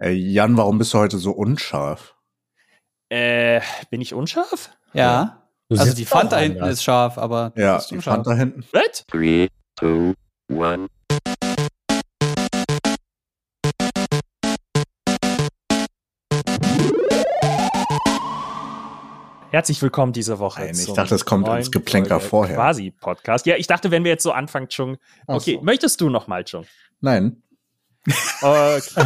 Ey, Jan, warum bist du heute so unscharf? Äh, bin ich unscharf? Ja. Du Also die Fanta auch hinten ist scharf, aber Ja, die unscharf. Fanta hinten. Was? Three, two, one. Herzlich willkommen diese Woche. Nein, ich dachte, es kommt als Geplänker Folge vorher. Quasi Podcast. Ja, ich dachte, wenn wir jetzt so anfangen, Chung. Okay, so. möchtest du noch mal, Chung? Nein. Okay.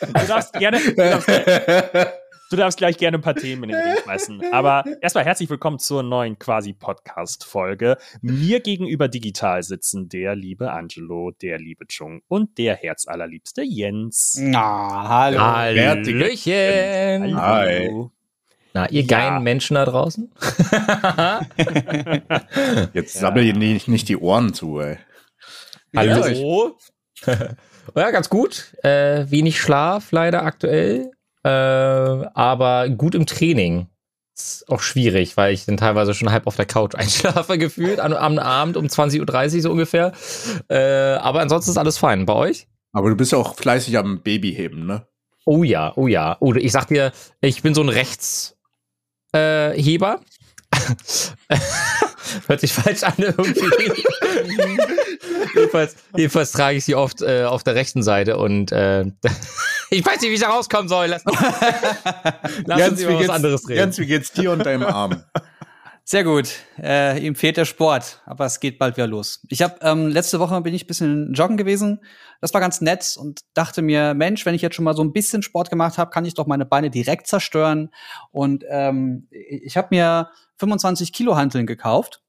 du darfst gerne. Du darfst, du darfst gleich gerne ein paar Themen in den Ring schmeißen. Aber erstmal herzlich willkommen zur neuen quasi Podcast-Folge. Mir gegenüber digital sitzen der liebe Angelo, der liebe Chung und der herzallerliebste Jens. Na, hallo. Hallöchen. Hi. Na, ihr Ja. geilen Menschen da draußen? Jetzt sabbel ihr nicht, nicht die Ohren zu, ey. Hallo. Ja, ganz gut. Äh, wenig Schlaf leider aktuell. Äh, aber gut im Training. Ist auch schwierig, weil ich dann teilweise schon halb auf der Couch einschlafe, gefühlt, am, am Abend um 20.30 Uhr so ungefähr. Äh, aber ansonsten ist alles fein. Bei euch? Aber du bist ja auch fleißig am Babyheben, ne? Oh ja, oh ja. Oder ich sag dir, ich bin so ein Rechtsheber. Hört sich falsch an irgendwie. jedenfalls, jedenfalls trage ich sie oft äh, auf der rechten Seite und äh, ich weiß nicht, wie ich da rauskommen soll. Lass, lass uns über was anderes reden. Jens, wie geht's dir und deinem Arm? Sehr gut. Äh, ihm fehlt der Sport, aber es geht bald wieder los. Ich habe ähm, letzte Woche bin ich ein bisschen joggen gewesen. Das war ganz nett und dachte mir, Mensch, wenn ich jetzt schon mal so ein bisschen Sport gemacht habe, kann ich doch meine Beine direkt zerstören. Und ähm, ich habe mir 25 Kilo Hanteln gekauft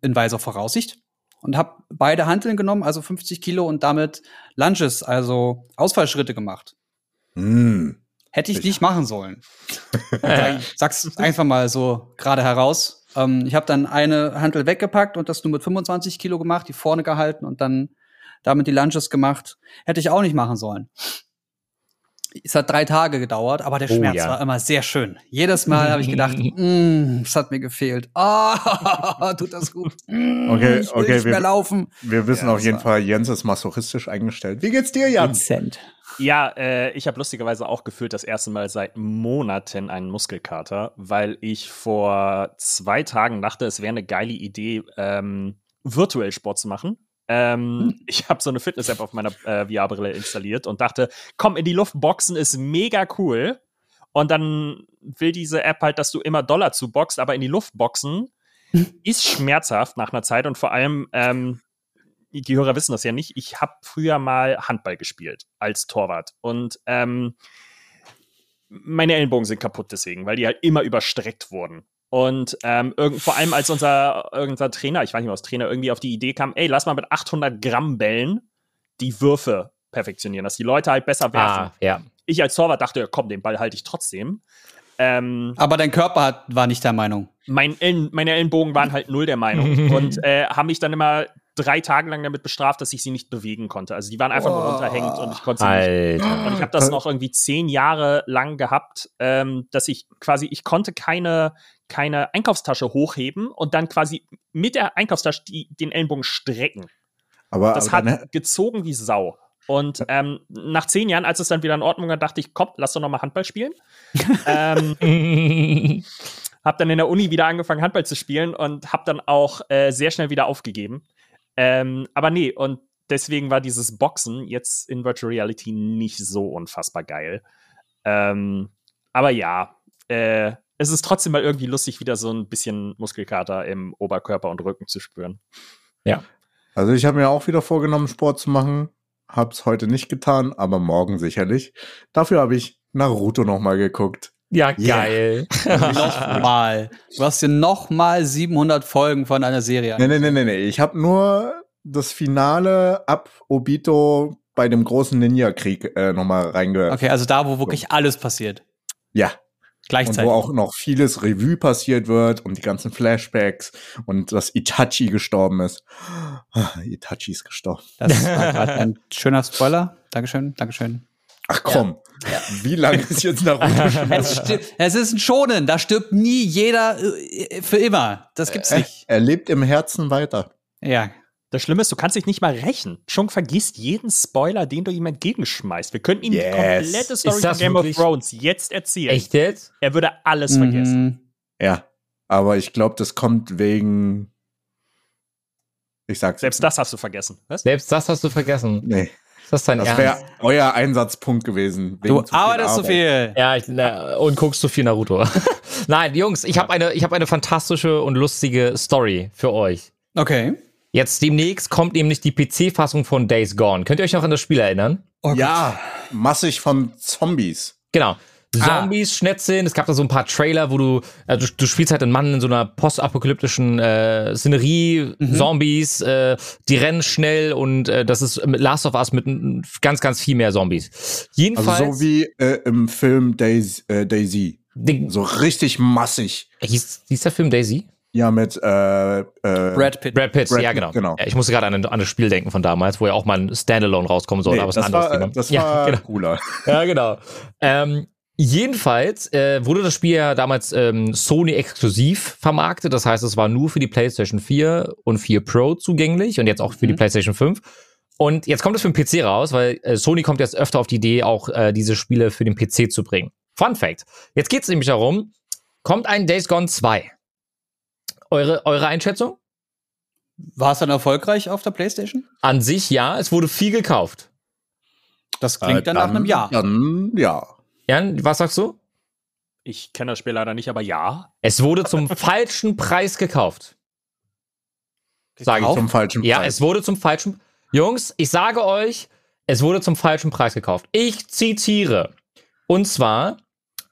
in weiser Voraussicht und habe beide Hanteln genommen, also 50 Kilo und damit Lunges, also Ausfallschritte gemacht. Hm. Hätte ich nicht machen sollen. Sag- Sag's einfach mal so gerade heraus. Ähm, ich habe dann eine Hantel weggepackt und das nur mit 25 Kilo gemacht, die vorne gehalten und dann damit die Lunges gemacht. Hätte ich auch nicht machen sollen. Es hat drei Tage gedauert, aber der Oh, Schmerz ja. war immer sehr schön. Jedes Mal habe ich gedacht, mm, es hat mir gefehlt. Ah, tut das gut. Mm, Okay, ich will okay, nicht wir- mehr laufen. Wir wissen Ja, auf jeden Fall, Jens ist masochistisch eingestellt. Wie geht's dir, Jan? Dezent. Ja, äh, ich habe lustigerweise auch gefühlt das erste Mal seit Monaten einen Muskelkater, weil ich vor zwei Tagen dachte, es wäre eine geile Idee, ähm, virtuell Sport zu machen. Ähm, Ich habe so eine Fitness-App auf meiner äh, VR-Brille installiert und dachte, komm, in die Luft boxen ist mega cool. Und dann will diese App halt, dass du immer Dollar zu boxt, aber in die Luft boxen ist schmerzhaft nach einer Zeit und vor allem, ähm, die Hörer wissen das ja nicht, ich habe früher mal Handball gespielt als Torwart und ähm, meine Ellenbogen sind kaputt deswegen, weil die halt immer überstreckt wurden. Und ähm, vor allem als unser, unser Trainer, ich weiß nicht was Trainer, irgendwie auf die Idee kam, ey, lass mal mit 800 Gramm Bällen die Würfe perfektionieren, dass die Leute halt besser werfen. ah, ja. Ich als Torwart dachte, komm, den Ball halte ich trotzdem. Ähm, Aber dein Körper hat, war nicht der Meinung. mein Ellen, meine Ellenbogen waren halt null der Meinung und äh, haben mich dann immer drei Tage lang damit bestraft, dass ich sie nicht bewegen konnte. Also die waren einfach nur Oh. runterhängend und ich konnte sie nicht. Alter. Und ich habe das noch irgendwie zehn Jahre lang gehabt, ähm, dass ich quasi, ich konnte keine, keine Einkaufstasche hochheben und dann quasi mit der Einkaufstasche die, den Ellenbogen strecken. Aber, Das aber hat gezogen wie Sau. Und ähm, nach zehn Jahren, als es dann wieder in Ordnung war, dachte ich, komm, lass doch noch mal Handball spielen. ähm, hab dann in der Uni wieder angefangen, Handball zu spielen und hab dann auch äh, sehr schnell wieder aufgegeben. Ähm, aber nee, und deswegen war dieses Boxen jetzt in Virtual Reality nicht so unfassbar geil. Ähm, aber ja, äh, es ist trotzdem mal irgendwie lustig, wieder so ein bisschen Muskelkater im Oberkörper und Rücken zu spüren. also ich habe mir auch wieder vorgenommen, Sport zu machen. Hab's heute nicht getan, aber morgen sicherlich. Dafür habe ich Naruto noch mal geguckt. Ja, Yeah. geil. Nochmal. Du hast dir nochmal 700 Folgen von einer Serie Nee, nee, nee, nee, nee. Ich habe nur das Finale ab Obito bei dem großen Ninja-Krieg äh, noch mal reingehört. Okay, also da, wo wirklich alles passiert. Ja. Und Gleichzeitig. wo auch noch vieles Revue passiert wird und die ganzen Flashbacks und dass Itachi gestorben ist. Ah, Itachi ist gestorben. Das war gerade ein schöner Spoiler. Dankeschön, Dankeschön. Ach komm, wie lange ist jetzt Naruto schon? Es, es ist ein Schonen, da stirbt nie jeder äh, für immer. Das gibt's er, nicht. er lebt im Herzen weiter. Ja, Das Schlimme ist, du kannst dich nicht mal rächen. Chunk vergisst jeden Spoiler, den du ihm entgegenschmeißt. Wir könnten ihm Yes. die komplette Story von Game wirklich- of Thrones jetzt erzählen. Echt jetzt? Er würde alles vergessen. Mhm. Ja. Aber ich glaube, das kommt wegen. Ich sag's. Selbst das hast du vergessen. Was? Selbst das hast du vergessen. Nee. Ist das dein Das Ernst? wäre euer Einsatzpunkt gewesen. wegen Du zu viel arbeitest Arbeit. viel. Ja, ich, na, und guckst du viel Naruto. Nein, Jungs, ich habe eine, ich hab eine fantastische und lustige Story für euch. Okay. Jetzt demnächst kommt nämlich die PC-Fassung von Days Gone. Könnt ihr euch noch an das Spiel erinnern? Oh Ja, massig von Zombies. Genau. Ah. Zombies, Schnetzeln, es gab da so ein paar Trailer, wo du, also du, spielst halt einen Mann in so einer postapokalyptischen äh, Szenerie, Mhm. Zombies, äh, die rennen schnell und äh, das ist mit Last of Us mit ganz, ganz viel mehr Zombies. Also Jedenfalls, so wie äh, im Film Daisy, äh, Daisy. So richtig massig. hieß, hieß der Film Daisy? Ja, mit äh, äh, Brad Pitt. Brad Pitt, Brad ja genau. genau. Ja, ich musste gerade an, an das Spiel denken von damals, wo ja auch mal ein Standalone rauskommen soll, nee, aber es ist ein das anderes war, Thema. das ja, war genau. cooler. Ja, genau. Ähm, jedenfalls äh, wurde das Spiel ja damals ähm, Sony exklusiv vermarktet. Das heißt, es war nur für die PlayStation 4 und 4 Pro zugänglich und jetzt auch für die Mhm. PlayStation 5. Und jetzt kommt es für den PC raus, weil äh, Sony kommt jetzt öfter auf die Idee, auch äh, diese Spiele für den PC zu bringen. Fun Fact. Jetzt geht es nämlich darum, kommt ein Days Gone 2. Eure, eure Einschätzung? War es dann erfolgreich auf der PlayStation? An sich ja, es wurde viel gekauft. Das klingt Äh, dann nach einem Jahr. Dann, ja. Jan, was sagst du? Ich kenne das Spiel leider nicht, aber ja. Es wurde zum falschen Preis gekauft. Sage ich. Zum falschen Ja, Preis. es wurde zum falschen. Jungs, ich sage euch, es wurde zum falschen Preis gekauft. Ich zitiere. Und zwar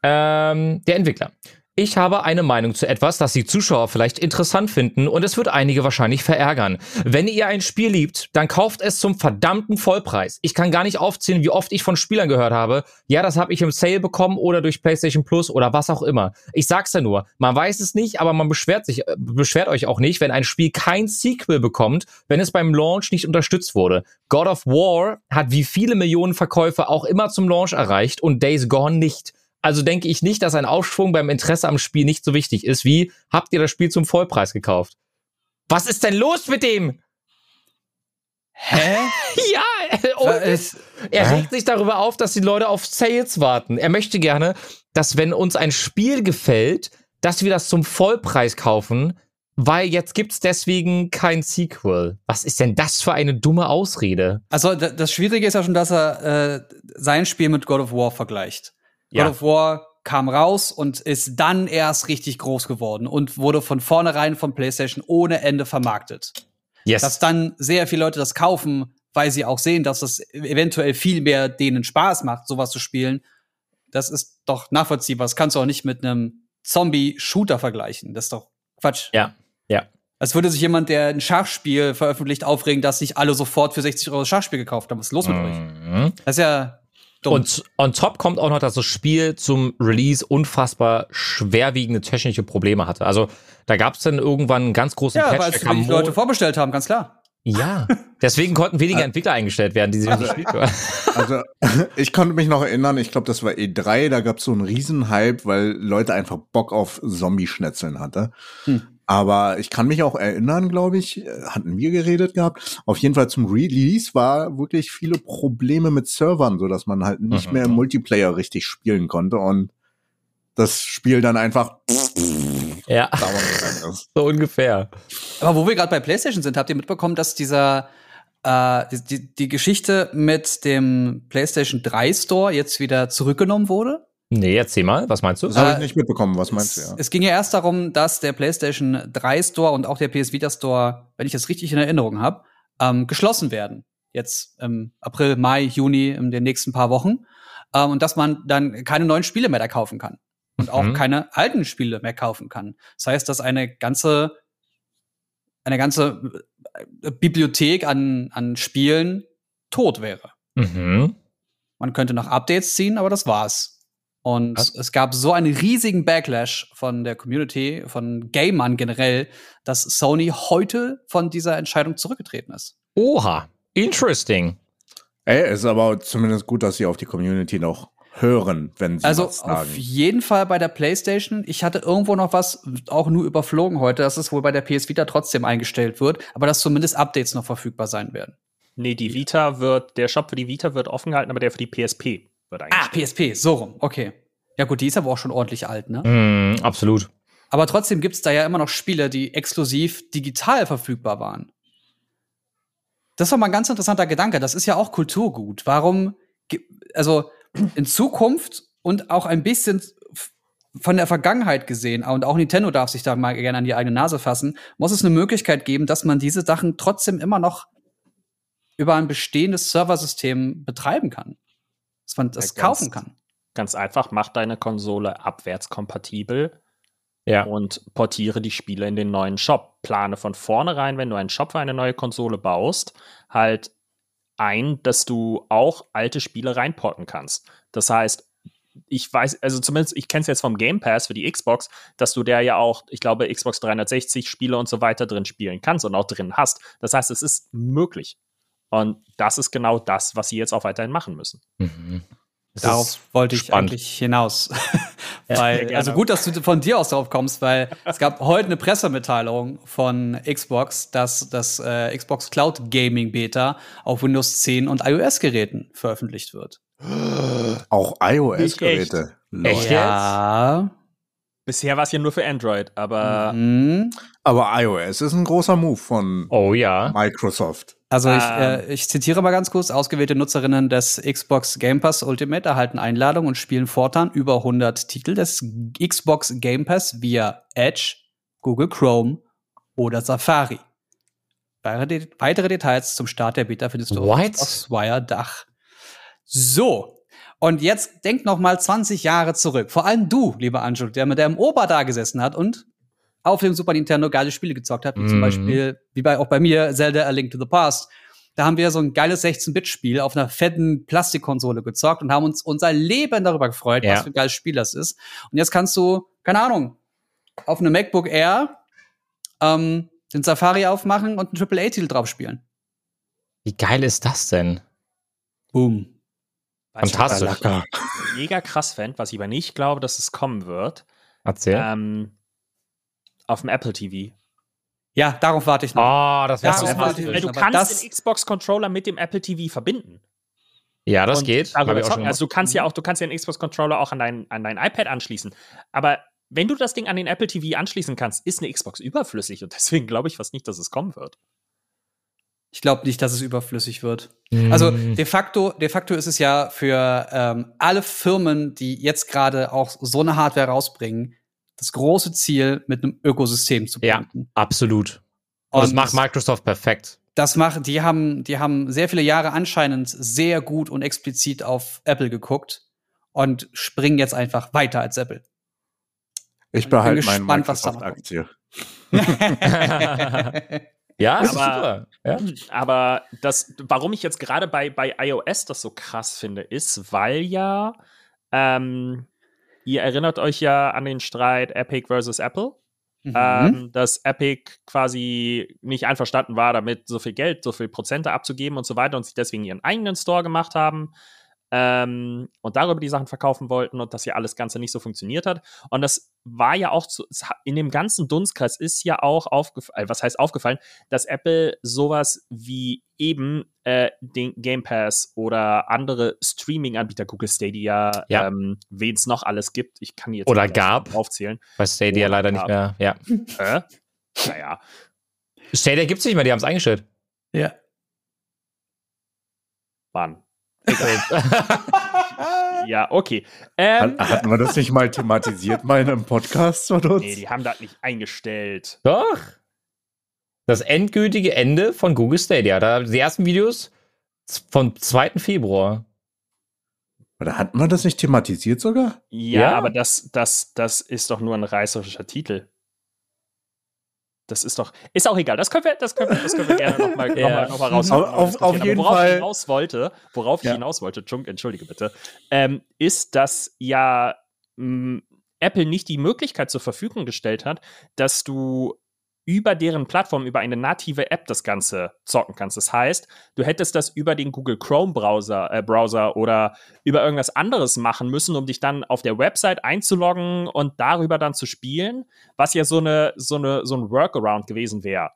ähm, der Entwickler. Ich habe eine Meinung zu etwas, das die Zuschauer vielleicht interessant finden und es wird einige wahrscheinlich verärgern. Wenn ihr ein Spiel liebt, dann kauft es zum verdammten Vollpreis. Ich kann gar nicht aufzählen, wie oft ich von Spielern gehört habe, ja, das habe ich im Sale bekommen oder durch PlayStation Plus oder was auch immer. Ich sag's ja nur, man weiß es nicht, aber man beschwert sich, äh, beschwert euch auch nicht, wenn ein Spiel kein Sequel bekommt, wenn es beim Launch nicht unterstützt wurde. God of War hat wie viele Millionen Verkäufe auch immer zum Launch erreicht und Days Gone nicht. Also denke ich nicht, dass ein Aufschwung beim Interesse am Spiel nicht so wichtig ist, wie habt ihr das Spiel zum Vollpreis gekauft? Was ist denn los mit dem? Hä? Ja, und es- er regt sich darüber auf, dass die Leute auf Sales warten. Er möchte gerne, dass wenn uns ein Spiel gefällt, dass wir das zum Vollpreis kaufen, weil jetzt gibt's deswegen kein Sequel. Was ist denn das für eine dumme Ausrede? Also da- das Schwierige ist ja schon, dass er äh, sein Spiel mit God of War vergleicht. Ja. God of War kam raus und ist dann erst richtig groß geworden und wurde von vornherein von PlayStation ohne Ende vermarktet. Yes. Dass dann sehr viele Leute das kaufen, weil sie auch sehen, dass es eventuell viel mehr denen Spaß macht, sowas zu spielen, das ist doch nachvollziehbar. Das kannst du auch nicht mit einem Zombie-Shooter vergleichen. Das ist doch Quatsch. ja, ja. Als würde sich jemand, der ein Schachspiel veröffentlicht, aufregen, dass nicht alle sofort für 60 Euro das Schachspiel gekauft haben. Was ist los mit euch? Mhm. Das ist ja dumm. Und on top kommt auch noch, dass das Spiel zum Release unfassbar schwerwiegende technische Probleme hatte. Also da gab es dann irgendwann einen ganz großen ja, Patch. weil es die Leute vorbestellt haben, ganz klar. ja, deswegen konnten weniger Entwickler eingestellt werden, die sich das Spiel. Also, ich konnte mich noch erinnern, ich glaube, das war E3, da gab es so einen Riesenhype, weil Leute einfach Bock auf Zombie-Schnetzeln hatte. Hm. Aber ich kann mich auch erinnern, glaube ich, äh, hatten wir geredet gehabt. Auf jeden Fall zum Release war wirklich viele Probleme mit Servern, so dass man halt nicht Mhm. mehr im Multiplayer richtig spielen konnte und das Spiel dann einfach ja, so ungefähr. Aber wo wir gerade bei PlayStation sind, habt ihr mitbekommen, dass dieser äh, die, die, die Geschichte mit dem PlayStation 3 Store jetzt wieder zurückgenommen wurde? Nee, erzähl mal, was meinst du? Das habe ich Äh, nicht mitbekommen. Was meinst du? es, Ja? es ging ja erst darum, dass der PlayStation 3 Store und auch der PS Vita Store, wenn ich das richtig in Erinnerung habe, ähm, geschlossen werden. Jetzt im April, Mai, Juni, in den nächsten paar Wochen. Ähm, und dass man dann keine neuen Spiele mehr da kaufen kann. Und auch Mhm. keine alten Spiele mehr kaufen kann. Das heißt, dass eine ganze, eine ganze äh, Bibliothek an, an Spielen tot wäre. Mhm. Man könnte noch Updates ziehen, aber das war's. Und Was? es gab so einen riesigen Backlash von der Community, von Gamern generell, dass Sony heute von dieser Entscheidung zurückgetreten ist. Oha, interesting. Ey, ist aber zumindest gut, dass sie auf die Community noch hören, wenn sie Also was sagen. auf jeden Fall bei der PlayStation. Ich hatte irgendwo noch was auch nur überflogen heute, dass es wohl bei der PS Vita trotzdem eingestellt wird, aber dass zumindest Updates noch verfügbar sein werden. Nee, die Vita wird, der Shop für die Vita wird offen gehalten, aber der für die PSP wird eigentlich. Ah, PSP, so rum. Okay. Ja gut, die ist aber auch schon ordentlich alt, ne? Mm, absolut. Aber trotzdem gibt's da ja immer noch Spiele, die exklusiv digital verfügbar waren. Das war mal ein ganz interessanter Gedanke. Das ist ja auch Kulturgut. Warum, also in Zukunft und auch ein bisschen von der Vergangenheit gesehen, und auch Nintendo darf sich da mal gerne an die eigene Nase fassen, muss es eine Möglichkeit geben, dass man diese Sachen trotzdem immer noch über ein bestehendes Serversystem betreiben kann. Dass man das Ja, kaufen kann. Ganz einfach, mach deine Konsole abwärtskompatibel Ja. und portiere die Spiele in den neuen Shop. Plane von vornherein, wenn du einen Shop für eine neue Konsole baust, halt ein, dass du auch alte Spiele reinporten kannst. Das heißt, ich weiß, also zumindest, ich kenne es jetzt vom Game Pass für die Xbox, dass du der ja auch, ich glaube, Xbox 360 Spiele und so weiter drin spielen kannst und auch drin hast. Das heißt, es ist möglich. Und das ist genau das, was sie jetzt auch weiterhin machen müssen. Mhm. Darauf wollte ich spannend. eigentlich hinaus. weil, also gut, dass du von dir aus darauf kommst, weil es gab heute eine Pressemitteilung von Xbox, dass das äh, Xbox Cloud Gaming Beta auf Windows 10 und iOS-Geräten veröffentlicht wird. Auch iOS-Geräte. Echt? Lol. Ja. Bisher war es ja nur für Android, aber Mhm. Aber iOS ist ein großer Move von Oh ja. Microsoft. Also ich, Ähm. äh, ich zitiere mal ganz kurz, ausgewählte Nutzerinnen des Xbox Game Pass Ultimate erhalten Einladung und spielen fortan über 100 Titel des Xbox Game Pass via Edge, Google Chrome oder Safari. Weitere, De weitere Details zum Start der Beta findest du What? auf Xbox Wire Dach. So. Und jetzt denk noch mal 20 Jahre zurück. Vor allem du, lieber Angelo, der mit deinem Opa da gesessen hat und auf dem Super Nintendo geile Spiele gezockt hat, wie zum Mhm. Beispiel, wie bei, auch bei mir, Zelda A Link to the Past. Da haben wir so ein geiles 16-Bit-Spiel auf einer fetten Plastikkonsole gezockt und haben uns unser Leben darüber gefreut, Ja. was für ein geiles Spiel das ist. Und jetzt kannst du, keine Ahnung, auf einem MacBook Air ähm, den Safari aufmachen und einen AAA-Titel drauf spielen. Wie geil ist das denn? Boom. Fantastisch. Mega krass fände, was ich aber nicht glaube, dass es kommen wird. Erzähl. Ähm, auf dem Apple TV. Ja, darauf warte ich noch. oh, das wäre fantastisch. Weil du kannst das- den Xbox-Controller mit dem Apple TV verbinden. Ja, das Und geht. also du kannst ja auch, du kannst ja den Xbox-Controller auch an dein, an dein iPad anschließen. Aber wenn du das Ding an den Apple TV anschließen kannst, ist eine Xbox überflüssig und deswegen glaube ich fast nicht, dass es kommen wird. Ich glaube nicht, dass es überflüssig wird. Mhm. Also de facto, de facto ist es ja für ähm, alle Firmen, die jetzt gerade auch so eine Hardware rausbringen, das große Ziel, mit einem Ökosystem zu Ja. punkten. absolut. Und das macht Microsoft perfekt. das machen, die haben, die haben sehr viele Jahre anscheinend sehr gut und explizit auf Apple geguckt und springen jetzt einfach weiter als Apple. Ich bin behalte meine gespannt, was da noch Microsoft-Aktie. Ja, das ist Aber- super. Ja. Aber das, warum ich jetzt gerade bei, bei iOS das so krass finde, ist, weil ja, ähm, ihr erinnert euch ja an den Streit Epic versus Apple. Mhm. ähm, dass Epic quasi nicht einverstanden war, damit so viel Geld, so viel Prozente abzugeben und so weiter und sich deswegen ihren eigenen Store gemacht haben ähm, und darüber die Sachen verkaufen wollten und dass ja alles Ganze nicht so funktioniert hat. Und das war ja auch zu, es in dem ganzen Dunstkreis ist ja auch aufgefallen, was heißt aufgefallen, dass Apple sowas wie eben äh, den Game Pass oder andere Streaming-Anbieter, Google Stadia, Ja. ähm, wen es noch alles gibt, ich kann die jetzt Oder gab. aufzählen. Bei Stadia leider ja. nicht mehr. Ja. Hä? Naja. Stadia gibt's nicht mehr, die haben es eingestellt. ja. Mann. Ja, okay. Ähm, Hat, hatten wir das nicht mal thematisiert, mal in einem Podcast von uns? nee, die haben das nicht eingestellt. Doch. Das endgültige Ende von Google Stadia. Da die ersten Videos vom 2. Februar. Oder hatten wir das nicht thematisiert sogar? Ja, Ja. aber das, das, das ist doch nur ein reißerischer Titel. Das ist doch, ist auch egal. Das können wir, das können wir, das können wir gerne nochmal noch mal, noch mal raus. Auf- auf- jeden worauf Fall- ich hinaus wollte, worauf Ja. ich hinaus wollte, Junk, entschuldige bitte, ähm, ist, dass ja mh, Apple nicht die Möglichkeit zur Verfügung gestellt hat, dass du über deren Plattform, über eine native App das Ganze zocken kannst. Das heißt, du hättest das über den Google Chrome Browser, äh, Browser oder über irgendwas anderes machen müssen, um dich dann auf der Website einzuloggen und darüber dann zu spielen, was ja so eine, so eine, so ein Workaround gewesen wäre.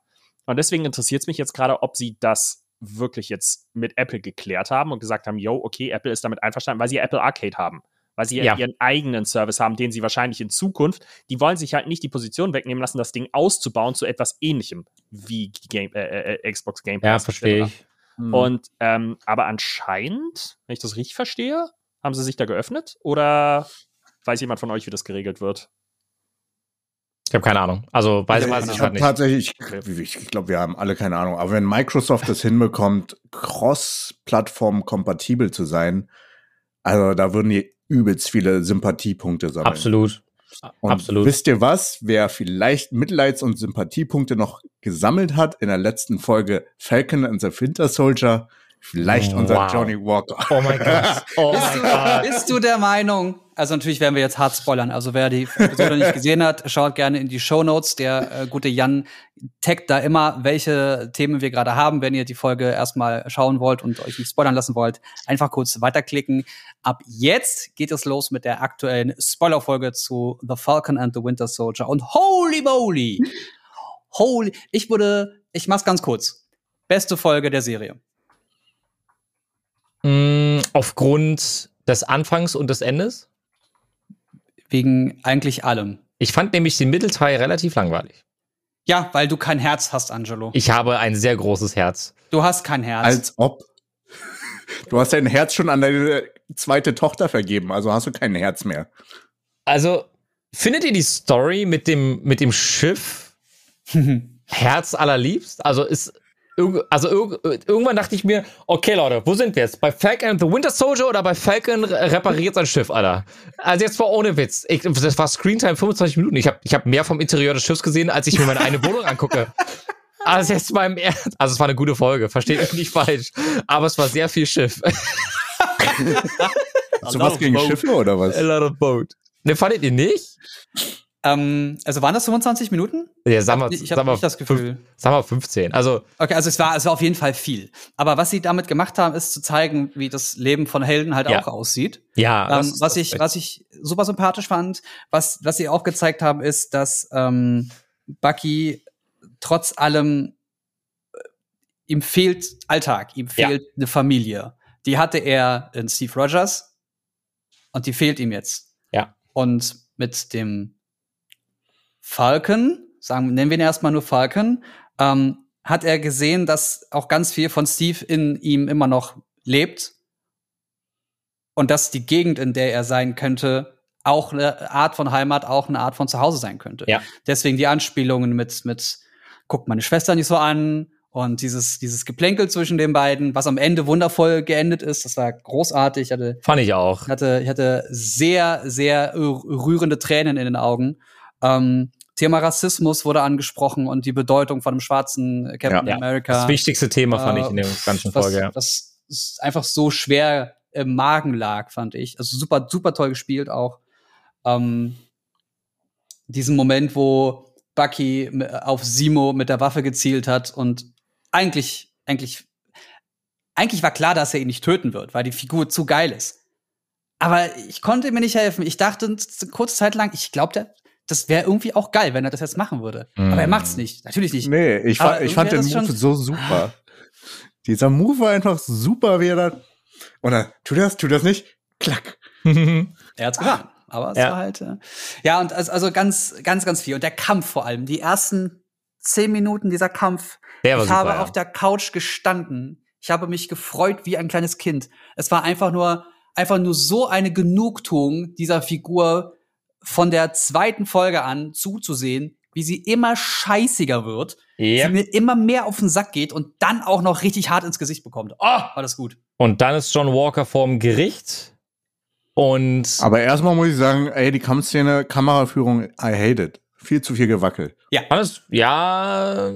Und deswegen interessiert es mich jetzt gerade, ob sie das wirklich jetzt mit Apple geklärt haben und gesagt haben, yo, okay, Apple ist damit einverstanden, weil sie Apple Arcade haben. Weil sie ja. ihren eigenen Service haben, den sie wahrscheinlich in Zukunft, die wollen sich halt nicht die Position wegnehmen lassen, das Ding auszubauen zu etwas ähnlichem wie Game, äh, äh, Xbox Game Pass. Ja, verstehe ich. Hm. Und, ähm, aber anscheinend, wenn ich das richtig verstehe, haben sie sich da geöffnet oder weiß jemand von euch, wie das geregelt wird? Ich habe keine Ahnung. Also weiß, weiß ich ich halt nicht. tatsächlich, ich, ich glaube, wir haben alle keine Ahnung. Aber wenn Microsoft es hinbekommt, cross-Plattform-kompatibel zu sein, also da würden die übelst viele Sympathiepunkte sammeln. Absolut. Und Absolut. wisst ihr was? Wer vielleicht Mitleids- und Sympathiepunkte noch gesammelt hat in der letzten Folge Falcon and the Winter Soldier, vielleicht unser Wow. Johnny Walker. Oh mein Gott. Oh Bist mein du, Gott. bist du der Meinung, also natürlich werden wir jetzt hart spoilern, also wer die Episode nicht gesehen hat, schaut gerne in die Show Notes. Der äh, gute Jan taggt da immer, welche Themen wir gerade haben. Wenn ihr die Folge erstmal schauen wollt und euch nicht spoilern lassen wollt, einfach kurz weiterklicken. Ab jetzt geht es los mit der aktuellen Spoilerfolge zu The Falcon and the Winter Soldier. Und holy moly! Holy, ich würde, ich mach's ganz kurz. Beste Folge der Serie. Mm, aufgrund des Anfangs und des Endes? Wegen eigentlich allem. Ich fand nämlich den Mittelteil relativ langweilig. Ja, weil du kein Herz hast, Angelo. Ich habe ein sehr großes Herz. Du hast kein Herz. Als ob. Du hast dein Herz schon an deine zweite Tochter vergeben, also hast du kein Herz mehr. Also, findet ihr die Story mit dem, mit dem Schiff Herz allerliebst? Also ist also irg- irgendwann dachte ich mir, okay Leute, wo sind wir jetzt? Bei Falcon the Winter Soldier oder bei Falcon re- repariert sein Schiff, Alter? Also jetzt mal ohne Witz. Ich, das war Screentime 25 Minuten. Ich habe ich hab mehr vom Interieur des Schiffs gesehen, als ich mir meine eine Wohnung angucke. Also jetzt mal im Ernst. Also es war eine gute Folge, versteht mich nicht falsch. Aber es war sehr viel Schiff. Hast du was gegen Schiffe oder was? A lot of boat. Ne, fandet ihr nicht? Ähm, also waren das 25 Minuten? Ja, sag mal, Ich habe nicht das Gefühl. sag mal 15. Also, Okay, also es war, es war auf jeden Fall viel. Aber was sie damit gemacht haben, ist zu zeigen, wie das Leben von Helden halt Ja. auch aussieht. ja. Ähm, was ich, was ich super sympathisch fand, was, was sie auch gezeigt haben, ist, dass ähm, Bucky trotz allem äh, ihm fehlt Alltag, ihm Ja. fehlt eine Familie. Die hatte er in Steve Rogers und die fehlt ihm jetzt. Ja. Und mit dem Falcon, sagen, nennen wir ihn erstmal nur Falcon, ähm, hat er gesehen, dass auch ganz viel von Steve in ihm immer noch lebt und dass die Gegend, in der er sein könnte, auch eine Art von Heimat, auch eine Art von Zuhause sein könnte. Ja. Deswegen die Anspielungen mit, mit, guckt meine Schwester nicht so an und dieses, dieses Geplänkel zwischen den beiden, was am Ende wundervoll geendet ist, das war großartig. Ich hatte, Fand ich auch. hatte, ich hatte sehr, sehr rührende Tränen in den Augen. Ähm, Thema Rassismus wurde angesprochen und die Bedeutung von einem schwarzen Captain Ja. America. Das wichtigste Thema fand Äh, ich in der ganzen was, Folge. Ja. Das ist einfach so schwer im Magen lag, fand ich. Also super, super toll gespielt auch. Ähm, diesen Moment, wo Bucky auf Simo mit der Waffe gezielt hat und eigentlich, eigentlich, eigentlich war klar, dass er ihn nicht töten wird, weil die Figur zu geil ist. Aber ich konnte mir nicht helfen. Ich dachte eine kurze Zeit lang, ich glaube, das wäre irgendwie auch geil, wenn er das jetzt machen würde. Aber er Mm. macht's nicht. Natürlich nicht. Nee, ich, fa ich fand den Move so super. Dieser Move war einfach super, wie er da. Oder tu das, tu das nicht. Klack. Er hat's getan. Aber es Ja. war halt. Äh, ja, und also, also ganz, ganz, ganz viel. Und der Kampf vor allem. Die ersten zehn Minuten dieser Kampf. Der war ich super, habe ja. auf der Couch gestanden. Ich habe mich gefreut wie ein kleines Kind. Es war einfach nur, einfach nur so eine Genugtuung dieser Figur von der zweiten Folge an zuzusehen, wie sie immer scheißiger wird, Ja. sie mir immer mehr auf den Sack geht und dann auch noch richtig hart ins Gesicht bekommt. Oh, war das gut. Und dann ist John Walker vorm Gericht. Und Aber erstmal muss ich sagen, ey, die Kampfszene, Kameraführung, I hate it. Viel zu viel gewackelt. alles, ja,